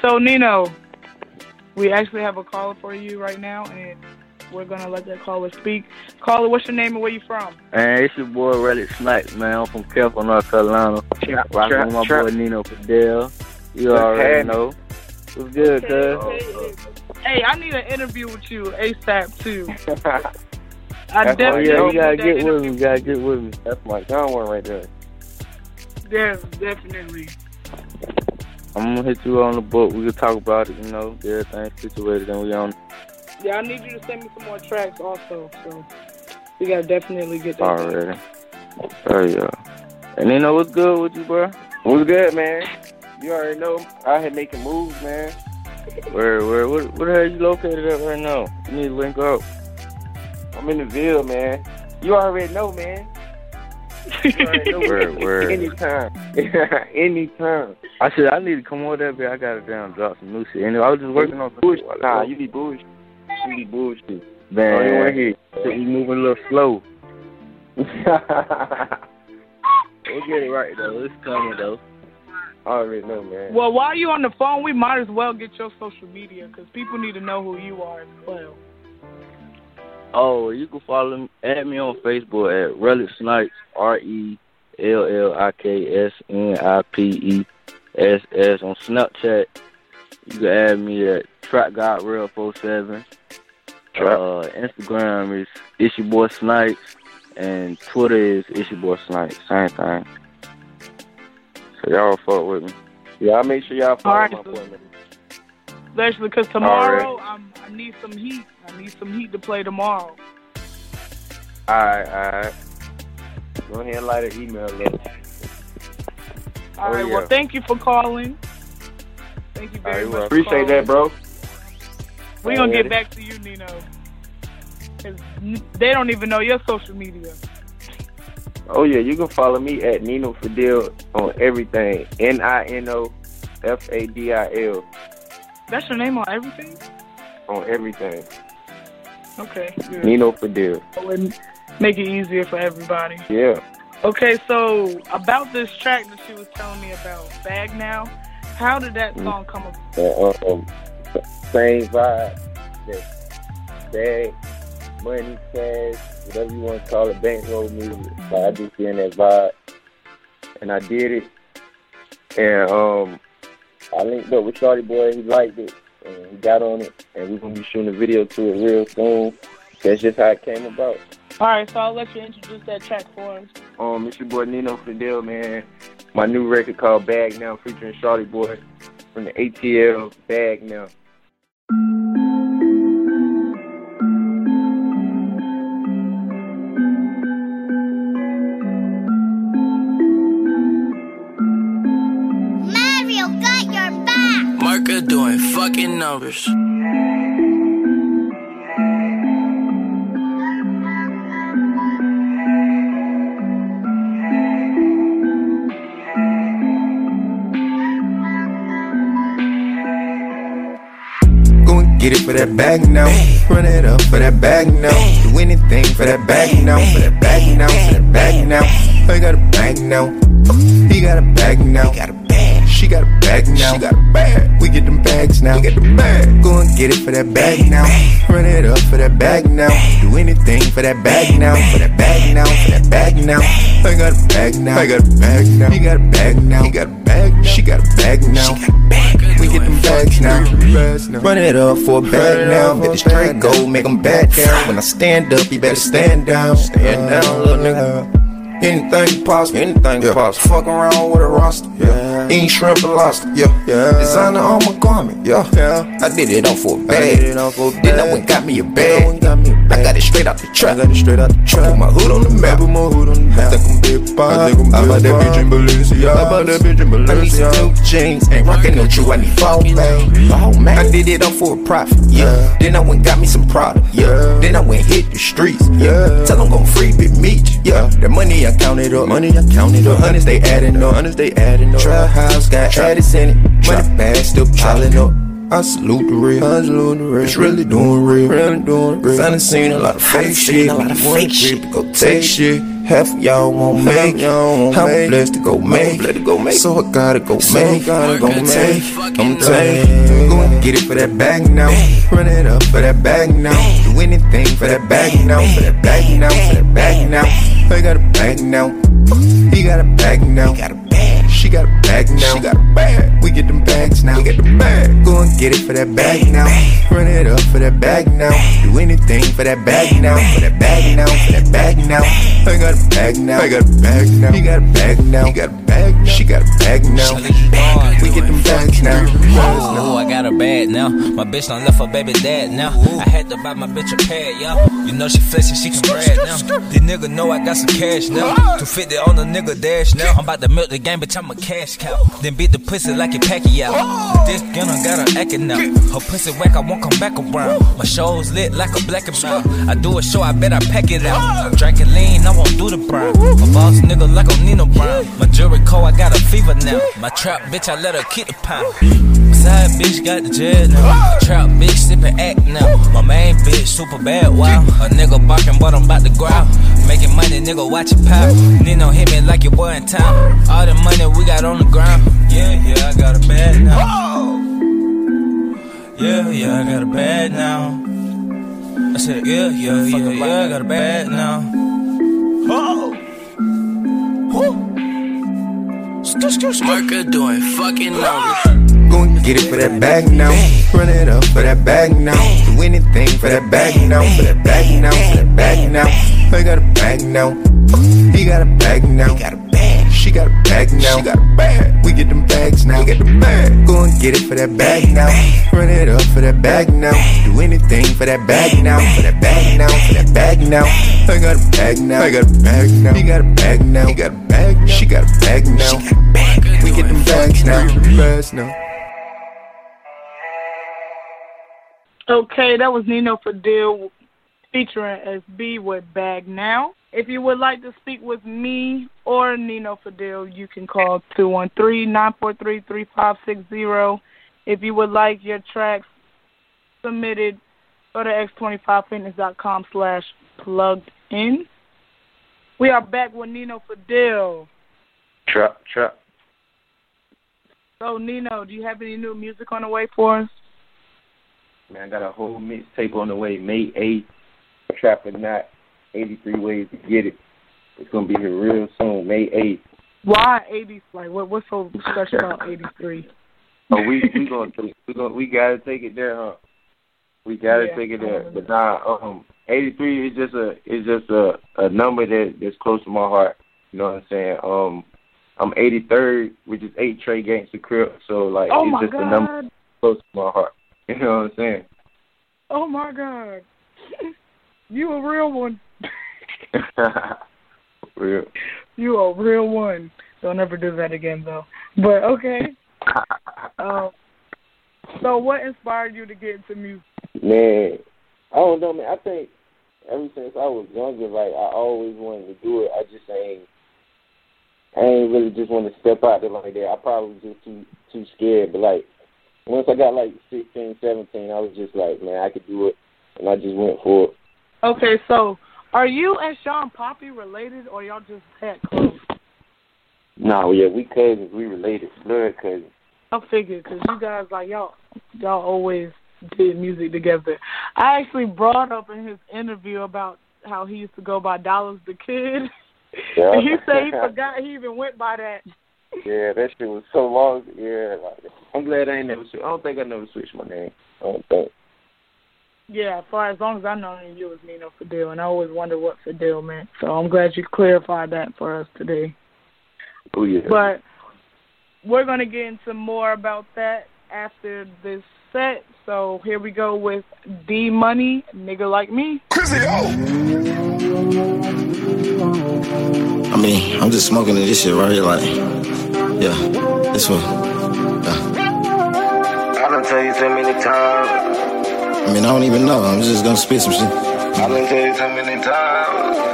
Speaker 7: So Nino, we actually have a caller for you right now, and we're gonna let that caller speak. Caller, what's your name and where you from?
Speaker 20: Man, it's your boy Rellik Snipes, man. I'm from Keppel, North Carolina.
Speaker 14: Trap,
Speaker 20: Rocking
Speaker 14: trap,
Speaker 20: with my
Speaker 14: trap.
Speaker 20: boy Nino Fadil. You
Speaker 14: What's
Speaker 20: already
Speaker 14: happening?
Speaker 20: know. What's good, cuz?
Speaker 7: Hey, I need an interview with you ASAP too. I
Speaker 14: That's my
Speaker 7: definitely
Speaker 20: yeah, you gotta get
Speaker 7: interview.
Speaker 20: with me. You gotta get with me.
Speaker 14: That's my young one right there.
Speaker 7: Yeah, definitely.
Speaker 20: I'm gonna hit you on the book. We can talk about it, you know, get everything situated and we on.
Speaker 7: Yeah, I need you to send me some more tracks also. So we gotta definitely get that.
Speaker 20: Already. Oh, yeah. And you know what's good with you, bro?
Speaker 14: What's good, man? You already know. I had making moves, man.
Speaker 20: Where, where, what, where the hell you located at right now? You need to link up.
Speaker 14: I'm in the Ville, man. You already know, man. You already know.
Speaker 20: Word, word.
Speaker 14: Anytime. Anytime.
Speaker 20: I said I need to come over there, but I gotta down drop some new shit. And I was just working on some
Speaker 14: Bullshit.
Speaker 20: shit while
Speaker 14: Nah,
Speaker 20: ago.
Speaker 14: you be bullshit. You be bullshit.
Speaker 20: Man,
Speaker 14: Oh, you wanna hear?
Speaker 20: shit, you moving a little slow.
Speaker 14: we'll
Speaker 20: get it right though. It's coming though.
Speaker 14: I already know, man.
Speaker 7: Well, while you on the phone, we might as well get your social media because people need to know who you are as well.
Speaker 20: Oh, you can follow me, add me on Facebook at Rellik Snipes, R E L L I K S N I P E S S on Snapchat. You can add me at Trap God Real 47. Uh, Instagram is It's Your Boy Snipes, and Twitter is It's Your Boy Snipes. Same thing. So y'all fuck with me.
Speaker 14: Yeah, I'll make sure y'all follow
Speaker 7: All right,
Speaker 14: my
Speaker 7: so-
Speaker 14: boy, man.
Speaker 7: Especially because tomorrow I'm, I need some heat. I need some heat to play tomorrow.
Speaker 14: Alright, alright. Go ahead and light an email up.
Speaker 7: All
Speaker 14: Oh,
Speaker 7: right.
Speaker 14: yeah.
Speaker 7: Well, thank you for calling. Thank you very
Speaker 14: Alright,
Speaker 7: much.
Speaker 14: well,
Speaker 7: for
Speaker 14: appreciate that, bro.
Speaker 7: We're gonna get back to you, Nino. 'Cause n- they don't even know your social media.
Speaker 14: Oh yeah, you can follow me at Nino Fadil on everything. N I N O F A D I L
Speaker 7: That's your name on everything.
Speaker 14: on everything.
Speaker 7: Okay. Good.
Speaker 14: Nino Fadil.
Speaker 7: That would make it easier for everybody.
Speaker 14: Yeah.
Speaker 7: Okay, so about this track that she was telling me about, Bag Now, how did that song come about?
Speaker 14: Uh, um, same vibe. That bag, money, cash, whatever you want to call it, bankroll music. Like, I just in that vibe, and I did it. And um, I linked up with Shorty Boy. He liked it, and he got on it. And we're gonna be shooting a video to it real soon. That's just how it came about.
Speaker 7: All right, so I'll let you introduce that track for us.
Speaker 14: Um, it's your boy Nino Fadil, man. My new record called Bag Now, featuring Shorty Boy from the ATL Bag Now.
Speaker 6: Doing fucking numbers.
Speaker 15: Get it for that bag now. Run it up for that bag now. Do anything for that bag now. For that bag now. For that bag now. I got a bag now. He got a bag now. Bag now. She got a bag. We get them bags now. We Get the bag. Go and get it for that bag now. Run it up for that bag now. Do anything for that bag now. For that bag now. For that bag now. I got a bag now. I got a bag now. He got a bag now. He got a bag. Now. She got a bag now. She got a bag. We get them bags now. Run it up for a bag now. Bet the straight go, make them back down. When I stand up, you better stand down. Stand down, little nigga. Anything possible, anything yeah. possible. Fuck around with a roster, yeah. Eat shrimp and lobster, yeah. yeah. Designer on my garment, yeah. yeah. I did it all for a bag. I did it all for a bag. Then I went got me a bag. Got me a bag. I got it straight out the trap. I got it straight out the trap. Put my hood on the map. I put my hood on the map. I think I'm big pop. I think I'm big I bought that bitch in Balenciaga. I bought that bitch in Balenciaga. I need some new jeans. Ain't rockin' no true. I need fall man. Fall man. I did it all for a profit, yeah. Then I went got me some product, yeah. Then I went hit the streets, yeah. Tell them gon' free big meat, yeah. That money I counted up, money I counted up. Hundreds they adding up, hundreds they adding up. Trap house got addicts in it, money bag still piling up. I salute the real, I salute the real. It's really doing real, really doing real. I done seen a lot of fake shit, a lot of fake shit. Go take shit. Half of y'all won't make it. I'm blessed to go make it. So I gotta go make it. Gotta go make. I'm take Go and get it for that bag now. Run it up for that bag now. Do anything for that bag now. For that bag now. For that bag now. I got a bag now. He got a bag now. He got a bag. She got a bag now. She got a bag. We get them bags now. We get the bag. Go and get it for that bag now. Run it up for that bag now. Do anything for that bag now. For that bag now. For that bag now. I got a bag now. I got a bag now. He got a bag now. He got a bag now. She got a bag now. We get them bags now.
Speaker 21: Oh, I got a bag now. My bitch done left her baby dad now. I had to buy my bitch a pad, yo. You know she flexing, she can brag now. These nigga know I got some cash now. 250 on the nigga dash now. I'm about to milk the game, bitch, I'm a cash cow. Then beat the pussy like a Pacquiao. This gunner got her acting now. Her pussy whack, I won't come back around. My show's lit like a black and brown. I do a show, I bet I pack it out. Drinking lean, I won't do the brown. My boss nigga like a Nino Brown. My jewelry cold, I got a fever now. My trap bitch, I let her keep the pound. Side bitch got the jet now. Trap bitch sippin' act now. My main bitch super bad, wow. A nigga barking, but I'm about to growl. Making money, nigga, watch it pop. Nino hit me like your boy in town. All the money we got on the ground. Yeah, yeah, I got a bad now. Yeah, yeah, I got a bad now. I said, yeah, yeah, yeah, yeah, I got a bad now. Oh.
Speaker 6: Marker doing fucking numbers.
Speaker 15: Go and get it for that bag now. Run it up for that bag now. Do anything for that bag now. For that bag now. For that bag now. I got a bag now. He got a bag now. She got a bag now. She got a bag. We get them bags now. We get the bag. Go and get it for that bag now. Run it up for that bag now. Do anything for that bag now. For that bag now. For that bag now. I got a bag now. I got a bag now. He got a bag now. He got a bag now. She got a bag now. We get them bags now. Bags now.
Speaker 7: Okay, that was Nino Fadil featuring SB with Bag Now. If you would like to speak with me or Nino Fadil, you can call 213-943-3560. If you would like your tracks submitted, go to x25fitness.com slash plugged in. We are back with Nino Fadil.
Speaker 14: Trap, trap.
Speaker 7: So Nino, do you have any new music on the way for us?
Speaker 14: Man, I got a whole mixtape on the way, May 8th. Trap or not, 83 ways to get it. It's gonna be here real soon, May 8th.
Speaker 7: Why eighty? Like what? What's so special about eighty three?
Speaker 14: Oh, we we gonna take, we gonna we gotta take it there, huh? We gotta
Speaker 7: Yeah.
Speaker 14: take it there. But nah, um, 83 is just a is just a a number that that's close to my heart. You know what I'm saying? Um, I'm 83rd, which is eight trade Trey Gangsta Crip. So like,
Speaker 7: Oh
Speaker 14: it's just a number close to my heart. You know what I'm saying?
Speaker 7: Oh my god! You a real one.
Speaker 14: Real.
Speaker 7: You a real one. Don't ever do that again, though. But okay. Um. So, what inspired you to get into music?
Speaker 14: Man, I don't know, man. I think ever since I was younger, like I always wanted to do it. I just ain't, I ain't really just want to step out there like that. I probably was just too too scared. But like once I got like sixteen, seventeen, I was just like, man, I could do it, and I just went for it.
Speaker 7: Okay, so are you and Shawn Papi related, or y'all just that close?
Speaker 14: Nah, yeah, we cousins, we related, blood cousins.
Speaker 7: I figured because you guys like y'all, y'all always did music together. I actually brought up in his interview about how he used to go by Dollars the Kid.
Speaker 14: Yeah.
Speaker 7: and he said he forgot he even went by that.
Speaker 14: Yeah, that shit was so long. Yeah, like, I'm glad I ain't never. Switched. I don't think I never switched my name. I don't think.
Speaker 7: Yeah, for as long as I know you was Nino Fadil, and I always wonder what Fadil meant. So I'm glad you clarified that for us today.
Speaker 14: Oh yeah.
Speaker 7: But we're gonna get into more about that after this set. So here we go with D Money, nigga like me. Chrissy oh!
Speaker 8: I mean, I'm just smoking this shit right here, like, yeah, this one.
Speaker 16: I done tell you too many times.
Speaker 8: I mean, I don't even know. I'm just gonna spit some shit.
Speaker 16: I done tell you too many times.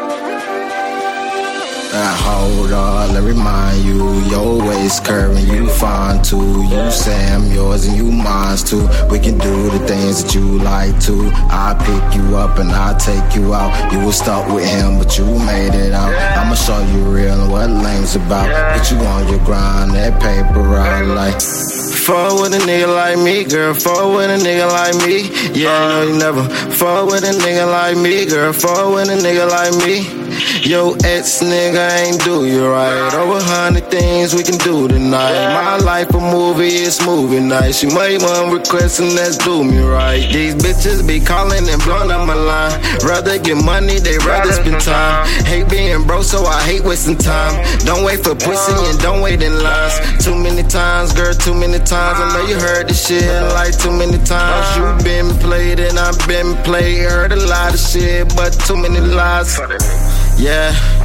Speaker 8: Ah, hold on, let remind you, your waist curving, you fine too. You say I'm yours and you mine too. We can do the things that you like to. I pick you up and I take you out. You was stuck with him, but you made it out. I'ma show you real and what lame's about. Get you on your grind, that paper out like. Fuck with a nigga like me, girl. Fuck with a nigga like me. Yeah, no, you never. Fuck with a nigga like me, girl. Fuck with a nigga like me. Yo, ex nigga ain't do you right. Over a hundred things we can do tonight. My life a movie, it's movie night. She made one request and that's do me right. These bitches be calling and blowing up my line. Rather get money, they rather spend time. Hate being broke, so I hate wasting time. Don't wait for pussy and don't wait in lines. Too many times, girl, too many times. I know you heard this shit like too many times. You been played and I've been played. Heard a lot of shit, but too many lies. Yeah.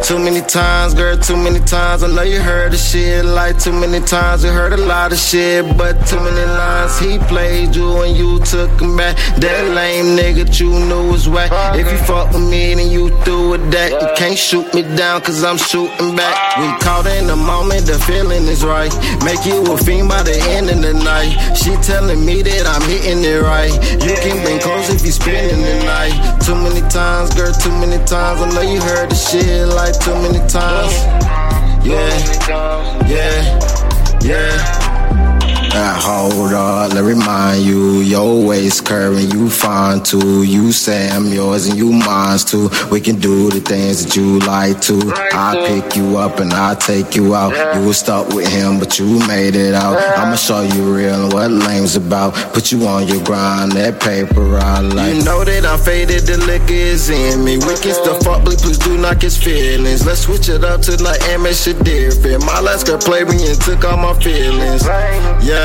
Speaker 8: Too many times, girl, too many times. I know you heard the shit like too many times. You heard a lot of shit, but too many lines. He played you and you took him back. That lame nigga you knew was whack. If you fuck with me, then you through with that. You can't shoot me down, cause I'm shooting back. We caught in the moment, the feeling is right. Make you a fiend by the end of the night. She telling me that I'm hitting it right. You can bring close if you spending the night. Too many times, girl, too many times. I know you heard the shit like too many times. Yeah, yeah, yeah. Ah, hold on, let me remind you, your waist curving, you fine too. You say I'm yours and you mine too. We can do the things that you like to. I pick you up and I take you out. You was stuck with him, but you made it out. I'ma show you real and what lame's about. Put you on your grind, that paper I like. You know that I'm faded, the liquor is in me. We can still fuck, but please do not get feelings. Let's switch it up to like Emmett shit different. My last girl played me and took all my feelings. Yeah.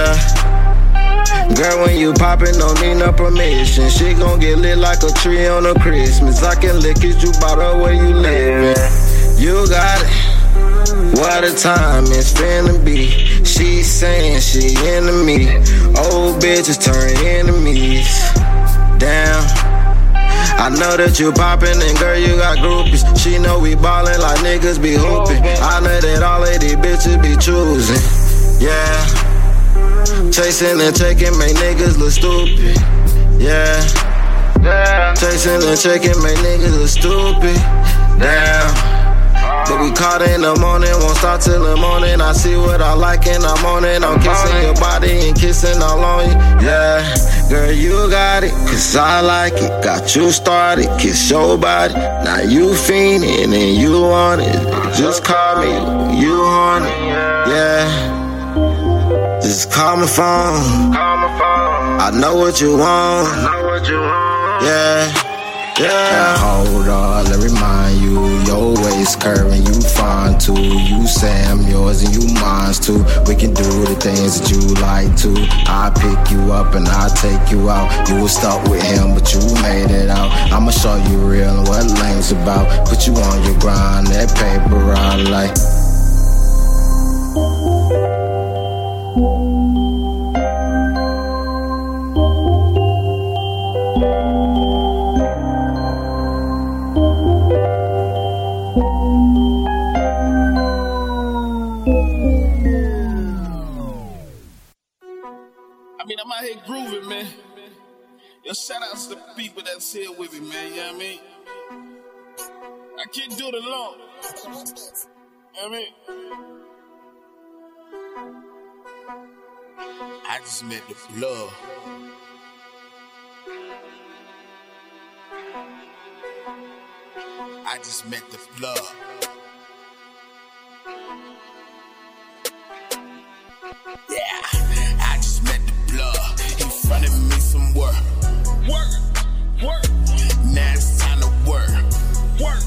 Speaker 8: Girl, when you poppin', don't need no permission. She gon' get lit like a tree on a Christmas. I can lick it, you bout her where you livin'. You got it. What a time it's finna be. She saying she into me. Old bitches turn enemies. Damn. I know that you poppin' and girl, you got groupies. She know we ballin' like niggas be hoopin'. I know that all of these bitches be choosing. Yeah. Chasing and checking make niggas look stupid. Yeah. Chasing and checking make niggas look stupid. Damn. But we caught in the morning, won't stop till the morning. I see what I like and I'm on it. I'm kissing your body and kissing all on you. Yeah, girl, you got it, cause I like it. Got you started, kiss your body. Now you fiending and you want it. Just call me, you on it. Yeah, just call my phone. I know what you want. Yeah. Yeah. Hold on, let me remind you, your waist curving, you fine too. You say I'm yours and you mine too. We can do the things that you like to. I pick you up and I take you out. You was stuck with him, but you made it out. I'ma show you real and what lame's about. Put you on your grind, that paper I like.
Speaker 9: Grooving, man. Yo, shout out to the people that's here with me, man. You know what I mean? I can't do it alone. You know what I mean? I just met the blood. I just met the blood. Yeah, fronted me some work. Work, work. Now it's time to work. Work,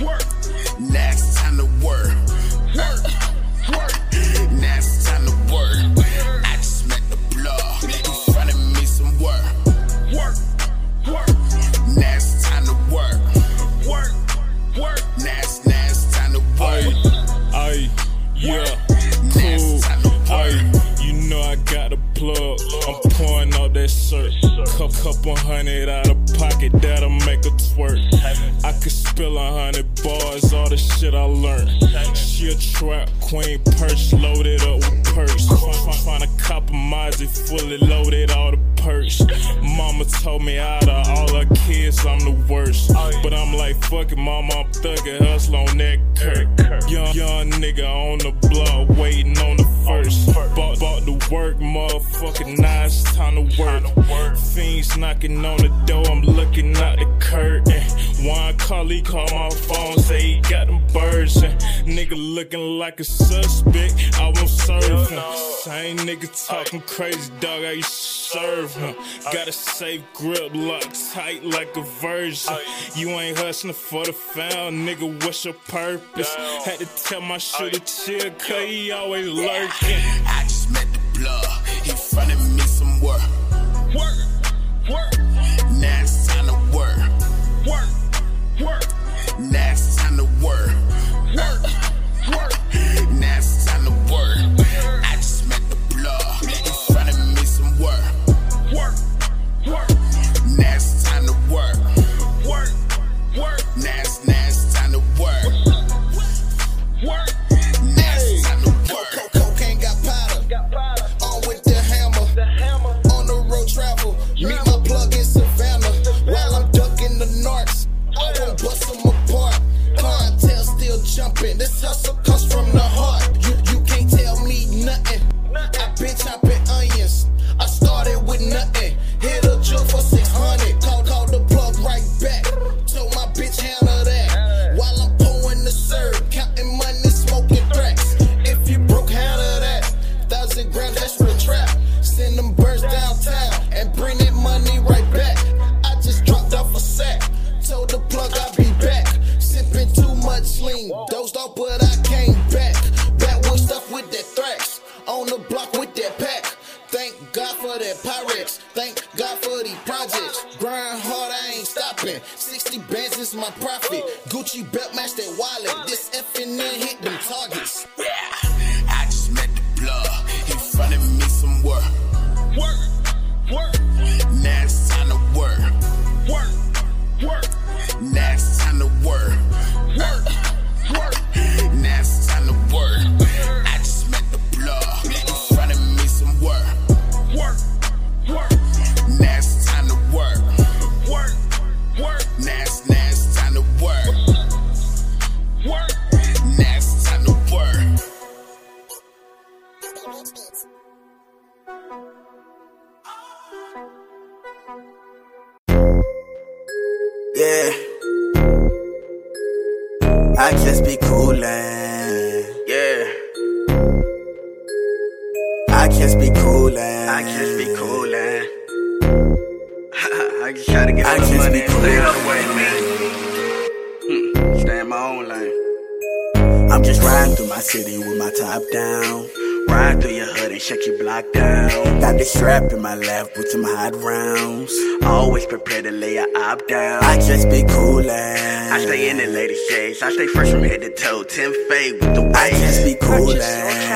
Speaker 9: work. Now it's time to. Work,
Speaker 22: plug. I'm pouring out that shirt. Cup, couple hundred out of pocket, that'll make a twerk. I could spill a hundred bars, all the shit I learned. She a trap queen, purse loaded up with. Find, find a cop of Mozzie fully loaded, all the purse. Mama told me out of all her kids, I'm the worst. But I'm like, fuck it, mama, I'm thugging, hustle on that Kirk. Young, young nigga on the block, waiting knocking on the door, I'm looking out the curtain. One colleague call my phone, say he got them birds. And nigga looking like a suspect, I won't serve him. Same nigga talking crazy, dog, I used to serve him. Got a safe grip, locked tight like a virgin. You ain't hustling for the found, nigga, what's your purpose? Had to tell my shooter chill, cause he always lurking.
Speaker 9: I just met the blood. He fronted me some. Work, work. It's
Speaker 16: profit. Gucci belt match that wallet. This effing
Speaker 9: I
Speaker 23: stay fresh from head to toe. Tim fade with the waves.
Speaker 24: I just be coolin'.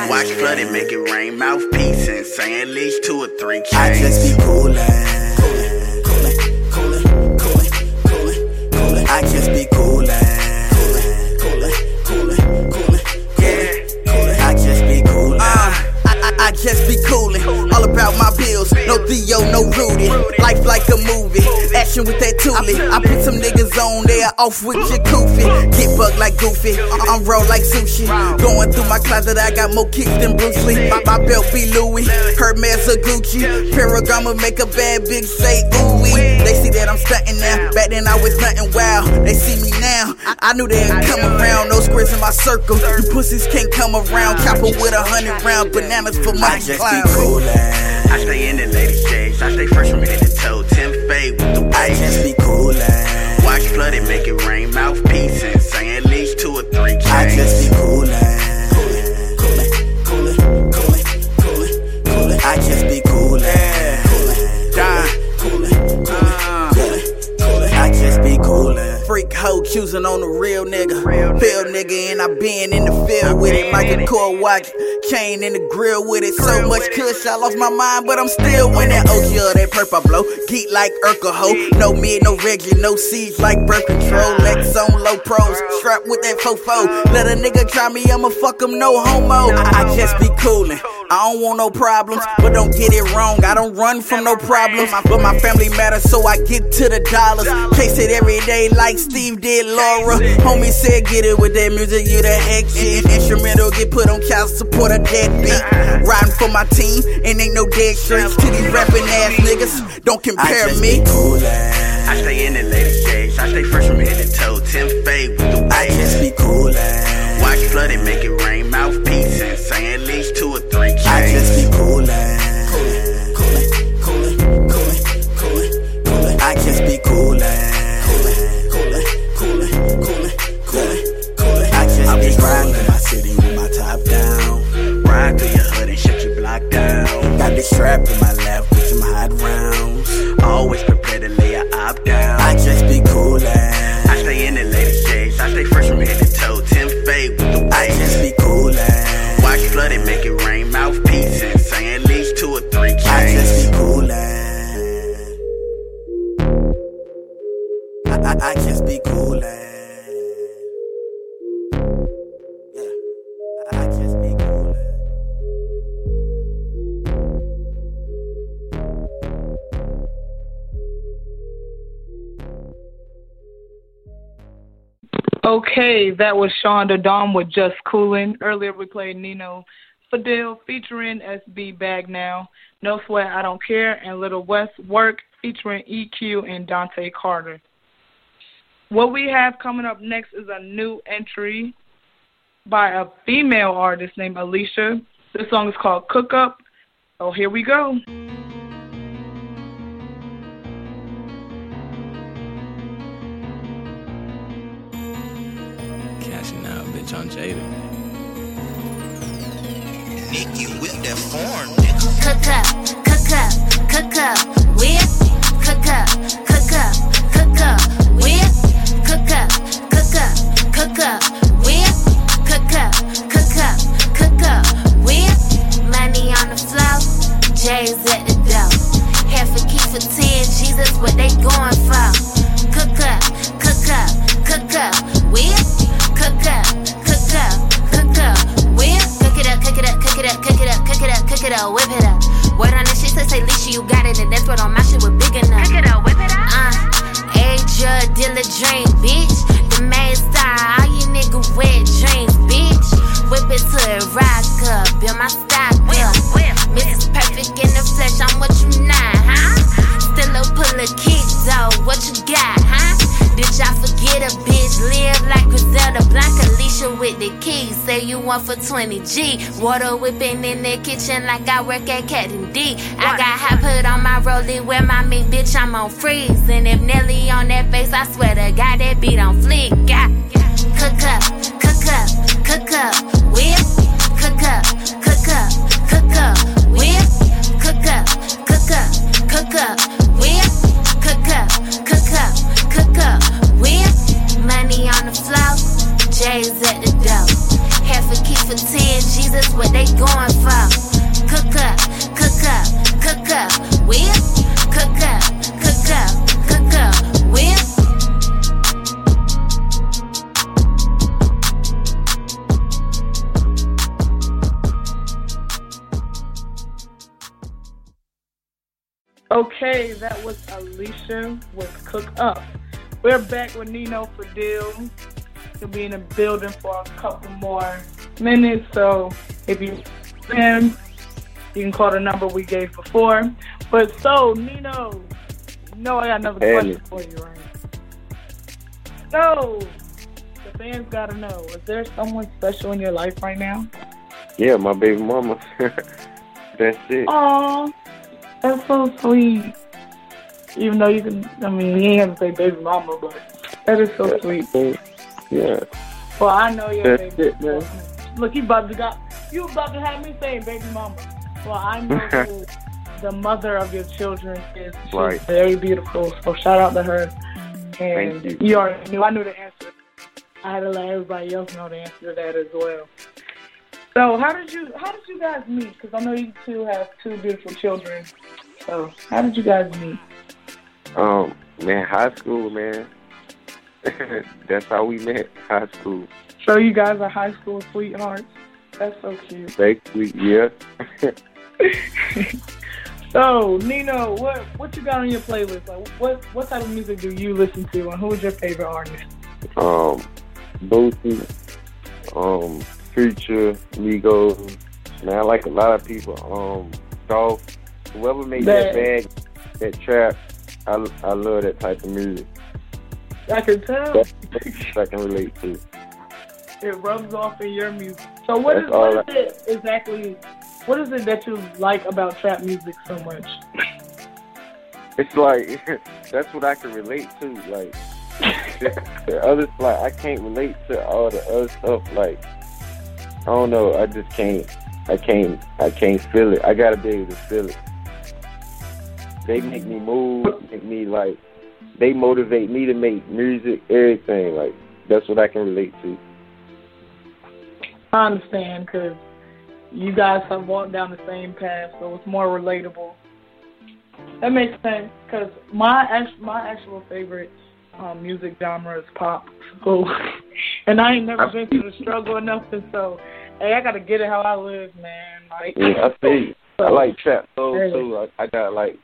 Speaker 23: Watch flood and make it rain. Mouthpiece and say at least two or three chains.
Speaker 24: I just be coolin'. Coolin', coolin', coolin', coolin', coolin', coolin'. I just be coolin'. Coolin', coolin', coolin', coolin', coolin', coolin'. I just be
Speaker 23: uh, coolin' I I I just be coolin'. Bills. No Theo, no Rudy. Life like a movie. Action with that toolie. I put some niggas on there off with your koofy. Get bugged like Goofy. I- I'm roll like sushi. Going through my closet, I got more kicks than Bruce Lee. My, my belt be Louis. Hermes or Gucci. Ferragamo make a bad bitch say ooh. They see that I'm stunting now. Back then I was nothing wild. They see me now. I, I knew they'd come around. No squares in my circle. You pussies can't come around. Chopper with a hundred round bananas for my clown. I stay in the lady shades. I stay fresh from head to toe. Tim fade with the
Speaker 24: I
Speaker 23: waves.
Speaker 24: just be coolin'.
Speaker 23: Watch flood and make it rain. Mouthpiece and say at least two or three chains.
Speaker 24: I just be. Coolin',
Speaker 23: Freak hoe choosing on a real nigga. Real nigga, and I been in the field with it. Like a core watch, chain in the grill with it. So much kush, I lost my mind, but I'm still winning. Oh, OG of that purple blow. Geek like Urkel ho. No mid, no Reggie, no siege like birth control. Lex on low pros. Strapped with that fofo. Let a nigga try me, I'ma fuck him, no homo. I, I just be coolin'. I don't want no problems, but don't get it wrong. I don't run from no problems, but my family matters, so I get to the dollars. Chase it every day like Steve did Laura. Homie said, get it with that music, you the heck shit. Instrumental get put on child support, a dead beat. Riding for my team, and ain't no dead streets to these rapping ass niggas. Don't
Speaker 24: I
Speaker 23: compare
Speaker 24: just
Speaker 23: me.
Speaker 24: be coolin'.
Speaker 23: I stay in the lady shades. I stay fresh from head to toe. Tim fade with the
Speaker 24: I just be coolin'.
Speaker 23: Watch flood and make it rain. Mouthpiece and
Speaker 24: coolin'. Coolin', coolin', coolin', coolin', coolin', coolin'. I just be coolin'. Coolin', coolin', coolin', coolin', coolin', coolin'. I just I'm just riding through my city with my top down.
Speaker 23: Ride through your hood and shut your block down.
Speaker 24: Got this strap in my lap with some hot rounds.
Speaker 23: Always prepared to lay a op down.
Speaker 24: I just be coolin'.
Speaker 23: I, I,
Speaker 24: just be coolin'.
Speaker 7: Okay, that was Shonda Dom with Just Coolin'. Earlier we played Nino Fadil featuring SB Bag Now, No Sweat, I Don't Care, and Little West Work featuring EQ and Dante Carter. What we have coming up next is a new entry by a female artist named Alicia. This song is called Cook Up. Oh, here we go.
Speaker 11: Cashing out, bitch, on Jada.
Speaker 9: Nicky with that foreign
Speaker 25: Cook up, cook up, cook up, whip. Cook cook up, cook up, I work at Cat and D. I got hot put on my rollie where my meat, bitch, I'm on freeze. And if
Speaker 7: Alicia with Cook Up. We're back with Nino for Deal. He'll be in the building for a couple more minutes, so if you him, you can call the number we gave before. But so, Nino, you know I got another question for you, right? So, the fans gotta know, is there someone special in your life right now?
Speaker 14: Yeah, my baby mama. That's it.
Speaker 7: Aw, that's so sweet. Even though you can, I mean, you ain't have to say baby mama, but that is so sweet.
Speaker 14: Yeah.
Speaker 7: Well, I know your
Speaker 14: That's
Speaker 7: baby.
Speaker 14: it, man.
Speaker 7: Look, you about to got you about to have me saying baby mama. Well, I know who the mother of your children is. She's
Speaker 14: Right.
Speaker 7: very beautiful. So shout out to her. And
Speaker 14: Thank you.
Speaker 7: already knew. I knew the answer. I had to let everybody else know the answer to that as well. So how did you how did you guys meet? Because I know you two have two beautiful children. So how did you guys meet?
Speaker 14: Um, man, high school, man. That's how we met. High school.
Speaker 7: So you guys are high school sweethearts. That's so cute.
Speaker 14: Basically, yeah.
Speaker 7: So Nino, what what you got on your playlist? Like, what what type of music do you listen to, and who is your favorite artist?
Speaker 14: um, Boosie, um, Future, Migos. Man, I like a lot of people. Um, Dolph, whoever made that,
Speaker 7: That-
Speaker 14: bag, that trap, I, I love that type of music.
Speaker 7: I can tell
Speaker 14: That's I can relate to.
Speaker 7: it rubs off in your music. So what
Speaker 14: That's
Speaker 7: is what is it exactly? What is it that you like about trap music so much?
Speaker 14: It's like that's what I can relate to. Like the other, like I can't relate to all the other stuff. Like I don't know. I just can't. I can't. I can't feel it. I gotta be able to feel it. They make me move. Make me like. They motivate me to make music. Everything. Like that's what I can relate to.
Speaker 7: I understand because you guys have walked down the same path, so it's more relatable. That makes sense because my act- my actual favorite um, music genre is pop. So, and I ain't never been through the struggle or nothing. So, hey, I gotta get it how I live, man. Like,
Speaker 14: Yeah, I see. you. I like trap soul too. I, I got like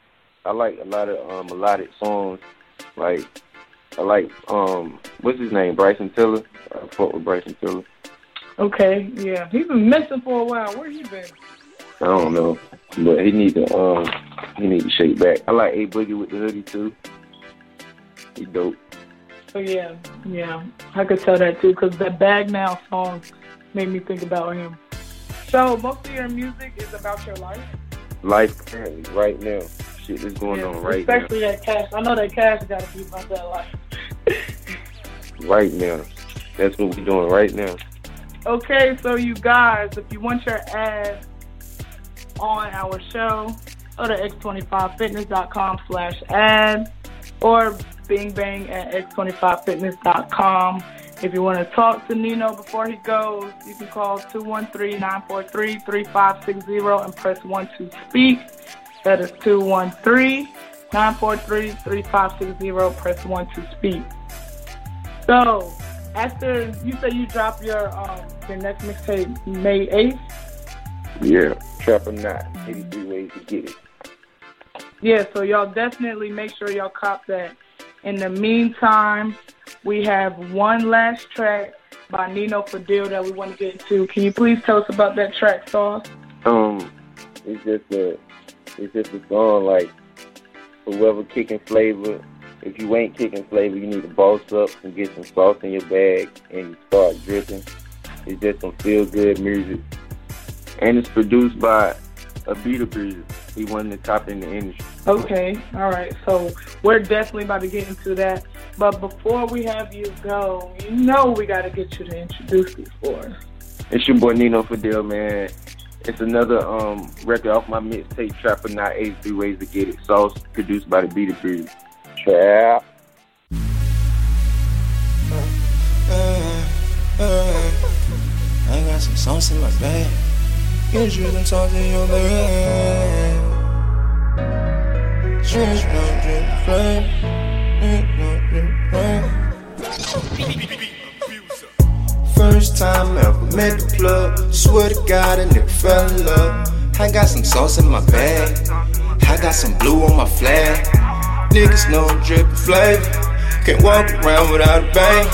Speaker 14: I like a lot of um melodic songs. Like I like um what's his name? Bryson Tiller. I fuck with Bryson Tiller.
Speaker 7: okay, yeah, he's been missing for a while. Where he been?
Speaker 14: I don't know. But he need to um he need to shake back. I like A Boogie with the hoodie too. He dope.
Speaker 7: So yeah, yeah, I could tell that too because that Bag Now song made me think about him. So most of your music is about your life.
Speaker 14: Life currently, right now. Shit is going
Speaker 7: Yeah,
Speaker 14: on right now.
Speaker 7: Especially that cash. I know that cash got to be about that life.
Speaker 14: Right now. That's what we're doing right now.
Speaker 7: Okay, so you guys, if you want your ad on our show, go to x25fitness.com slash ad or bing bang at x25fitness.com. If you want to talk to Nino before he goes, you can call 213-943-3560 and press 1 to speak. That is 213-943-3560, press 1 to speak. So, after you say you drop your um your next mixtape May eighth,
Speaker 14: Yeah. Trap or not. 83 ways to get it.
Speaker 7: yeah. So y'all definitely make sure y'all cop that. In the meantime, we have one last track by Nino Fadil that we want to get into. Can you please tell us about that track, Sauce?
Speaker 14: Um, it's just a, it's just a song like whoever kicking flavor if you ain't kicking flavor, you need to boss up and get some sauce in your bag and start dripping. It's just some feel good music. And it's produced by a beater breeder. He won the top in the industry.
Speaker 7: Okay, all right. So we're definitely about to get into that. But before we have you go, you know we got to get you to introduce you for us.
Speaker 14: It's your boy Nino Fadil, man. It's another um, record off my mixtape, Trapper Not 83 Ways to Get It. Sauce produced by the Beater Breeder. Trap.
Speaker 15: Uh, uh, I got some sauce in my bag. Get you some sauce in your bag. Trench no drip flame. Trench no drip flame. First time ever met the plug. Swear to God, a nigga fell in love. I got some sauce in my bag. I got some blue on my flag. Niggas know I'm drippin' flavor. Can't walk around without a bang.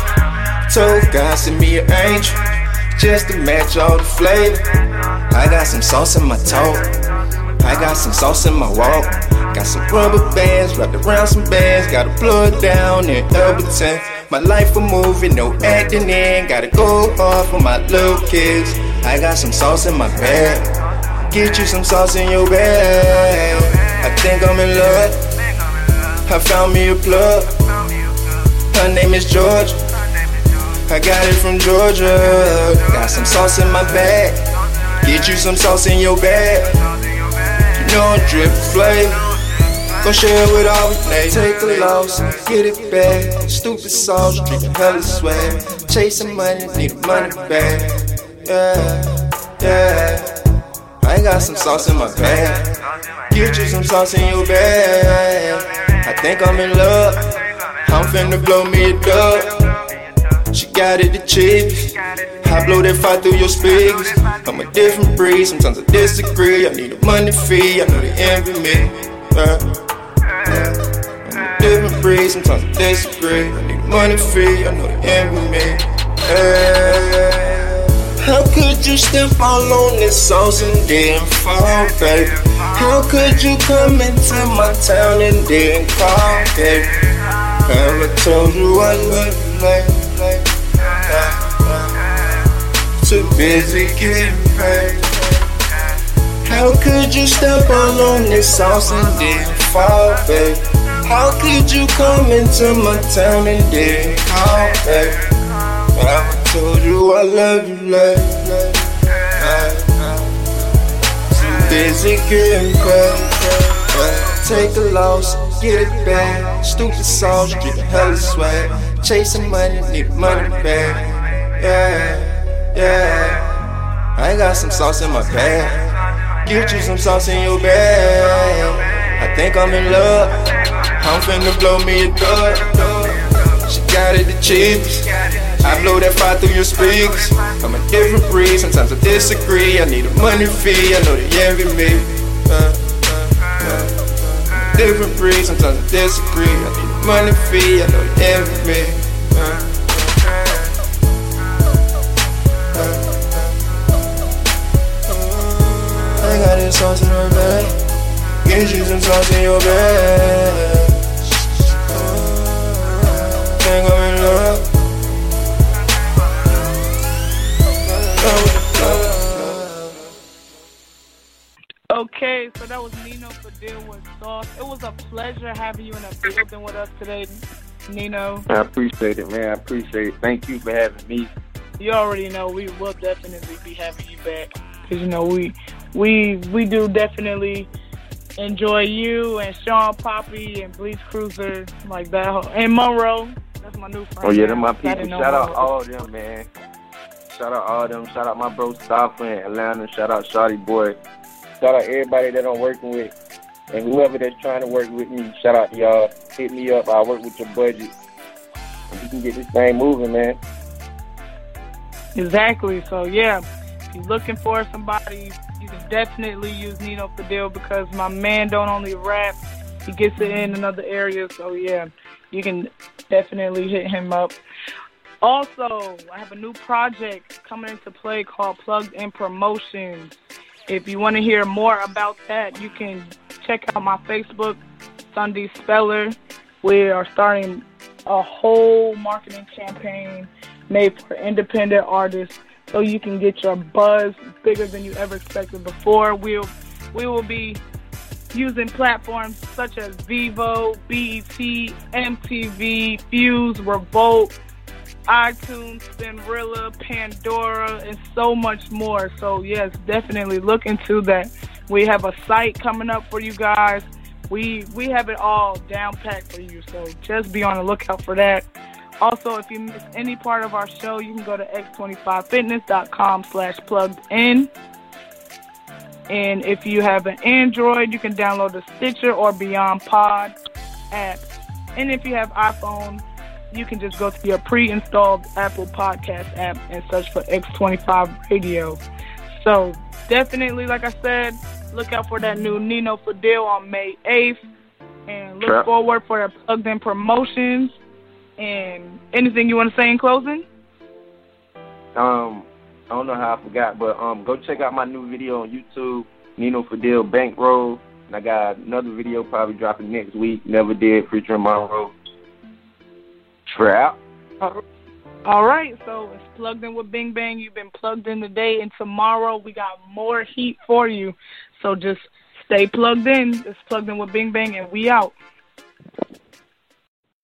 Speaker 15: Told God send me an angel just to match all the flavor. I got some sauce in my talk. I got some sauce in my walk. Got some rubber bands wrapped around some bands. Gotta blow it down in Elberton. My life a movie, no acting in. Gotta go hard for my little kids. I got some sauce in my bag. Get you some sauce in your bag. I think I'm in love. I found me a plug. Her name is Georgia. I got it from Georgia. Got some sauce in my bag. Get you some sauce in your bag. You know I'm drip flavor. Gon' share it with all we name. Take a loss, get it back. Stupid sauce, drinking hella swag. Chasing money, need money bag. Yeah, yeah. I got some sauce in my bag. Get you some sauce in your bag. I think I'm in love. I'm finna blow me a dub. She got it the cheapest. I blow that fire through your speakers. I'm a different breed, sometimes I disagree. I need a money fee, I know they envy me. Uh, Yeah. Different breed, sometimes I disagree. I need money fee, I know they envy me. Hey. How could you step all on this sauce and then fall, baby? How could you come into my town and then call, baby? Have I told you I love you like, like, Too busy getting paid. How could you step all on this sauce and then fall, baby? How could you come into my town and then call back? I told you I love you, like, like, Too busy getting paid. Take a loss, get it back. Stupid sauce, get hella swag. Chasing money, need money back. Yeah, yeah. I got some sauce in my bag. Get you some sauce in your bag. I think I'm in love. I'm finna blow me a dub. She got it the cheapest. I blow that fire through your speakers. I'm a different breed, sometimes I disagree. I need a money fee, I know they envy me. Uh, uh, uh. Different breed, sometimes I disagree. I need a money fee, I know they envy me. Uh. I got this sauce in my bag. Get you some sauce in your bag. Think I'm in love.
Speaker 7: Okay, so that was Nino Fadil with Sauce. It was a pleasure having you in the building with us today, Nino.
Speaker 14: I appreciate it, man. I appreciate it. Thank you for having me.
Speaker 7: You already know we will definitely be having you back because you know we we we do definitely enjoy you and Shawn Papi and Beach Cruiser like that and Monroe. That's my new friend.
Speaker 14: Oh yeah, they're my people. Shout out
Speaker 7: Monroe.
Speaker 14: all of them, man. Shout out all of them. Shout out my bro Stoffer in Atlanta. Shout out Shotty Boy. Shout out everybody that I'm working with. And whoever that's trying to work with me, shout out to y'all. Hit me up. I'll work with your budget. And we can get this thing moving, man.
Speaker 7: Exactly. So yeah, if you're looking for somebody, you can definitely use Nino Fadil because my man don't only rap, he gets it in another area. So yeah, you can definitely hit him up. Also, I have a new project coming into play called Plugged In Promotions. If you want to hear more about that, you can check out my Facebook, Sunday Speller, We are starting a whole marketing campaign made for independent artists so you can get your buzz bigger than you ever expected before. We'll we will be using platforms such as Vevo, BET, MTV, Fuse, Revolt, iTunes, Spinrilla, Pandora, and so much more. So yes, definitely look into that. We have a site coming up for you guys. We we have it all down packed for you. So just be on the lookout for that. Also, if you miss any part of our show, you can go to x25fitness.com slash plugged in. And if you have an Android, you can download the Stitcher or Beyond Pod app. And if you have iPhone, you can just go to your pre-installed Apple Podcast app and search for X25 Radio. So definitely, like I said, look out for that new Nino Fadil on May 8th. And look
Speaker 14: Sure.
Speaker 7: forward for the plugged in promotions. And anything you want to say in closing?
Speaker 14: Um, I don't know how I forgot, but um, go check out my new video on YouTube, Nino Fadil Bankroll. And I got another video probably dropping next week. Never did featuring Monroe. Trap.
Speaker 7: All right, so it's plugged in with Bing Bang. You've been plugged in today, and tomorrow we got more heat for you. So just stay plugged in. It's plugged in with Bing Bang, and we out.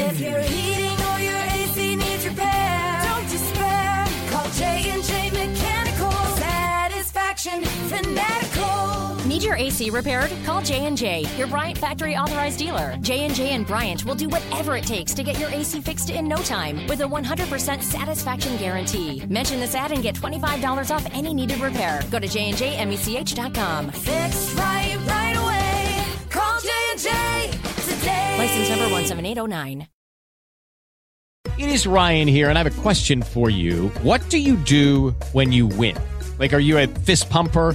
Speaker 1: If your heating or your AC needs repair, don't despair. Call J and J Mechanical Satisfaction Fanatical.
Speaker 2: Need your AC repaired? Call J&J, your Bryant factory authorized dealer. J&J and Bryant will do whatever it takes to get your AC fixed in no time with a 100% satisfaction guarantee. Mention this ad and get $25 off any needed repair. Go to jnjmech.com.
Speaker 1: Fix right, right away. Call J and J today.
Speaker 2: License number 17809.
Speaker 26: It is Ryan here, and I have a question for you. What do you do when you win? Like, are you a fist pumper?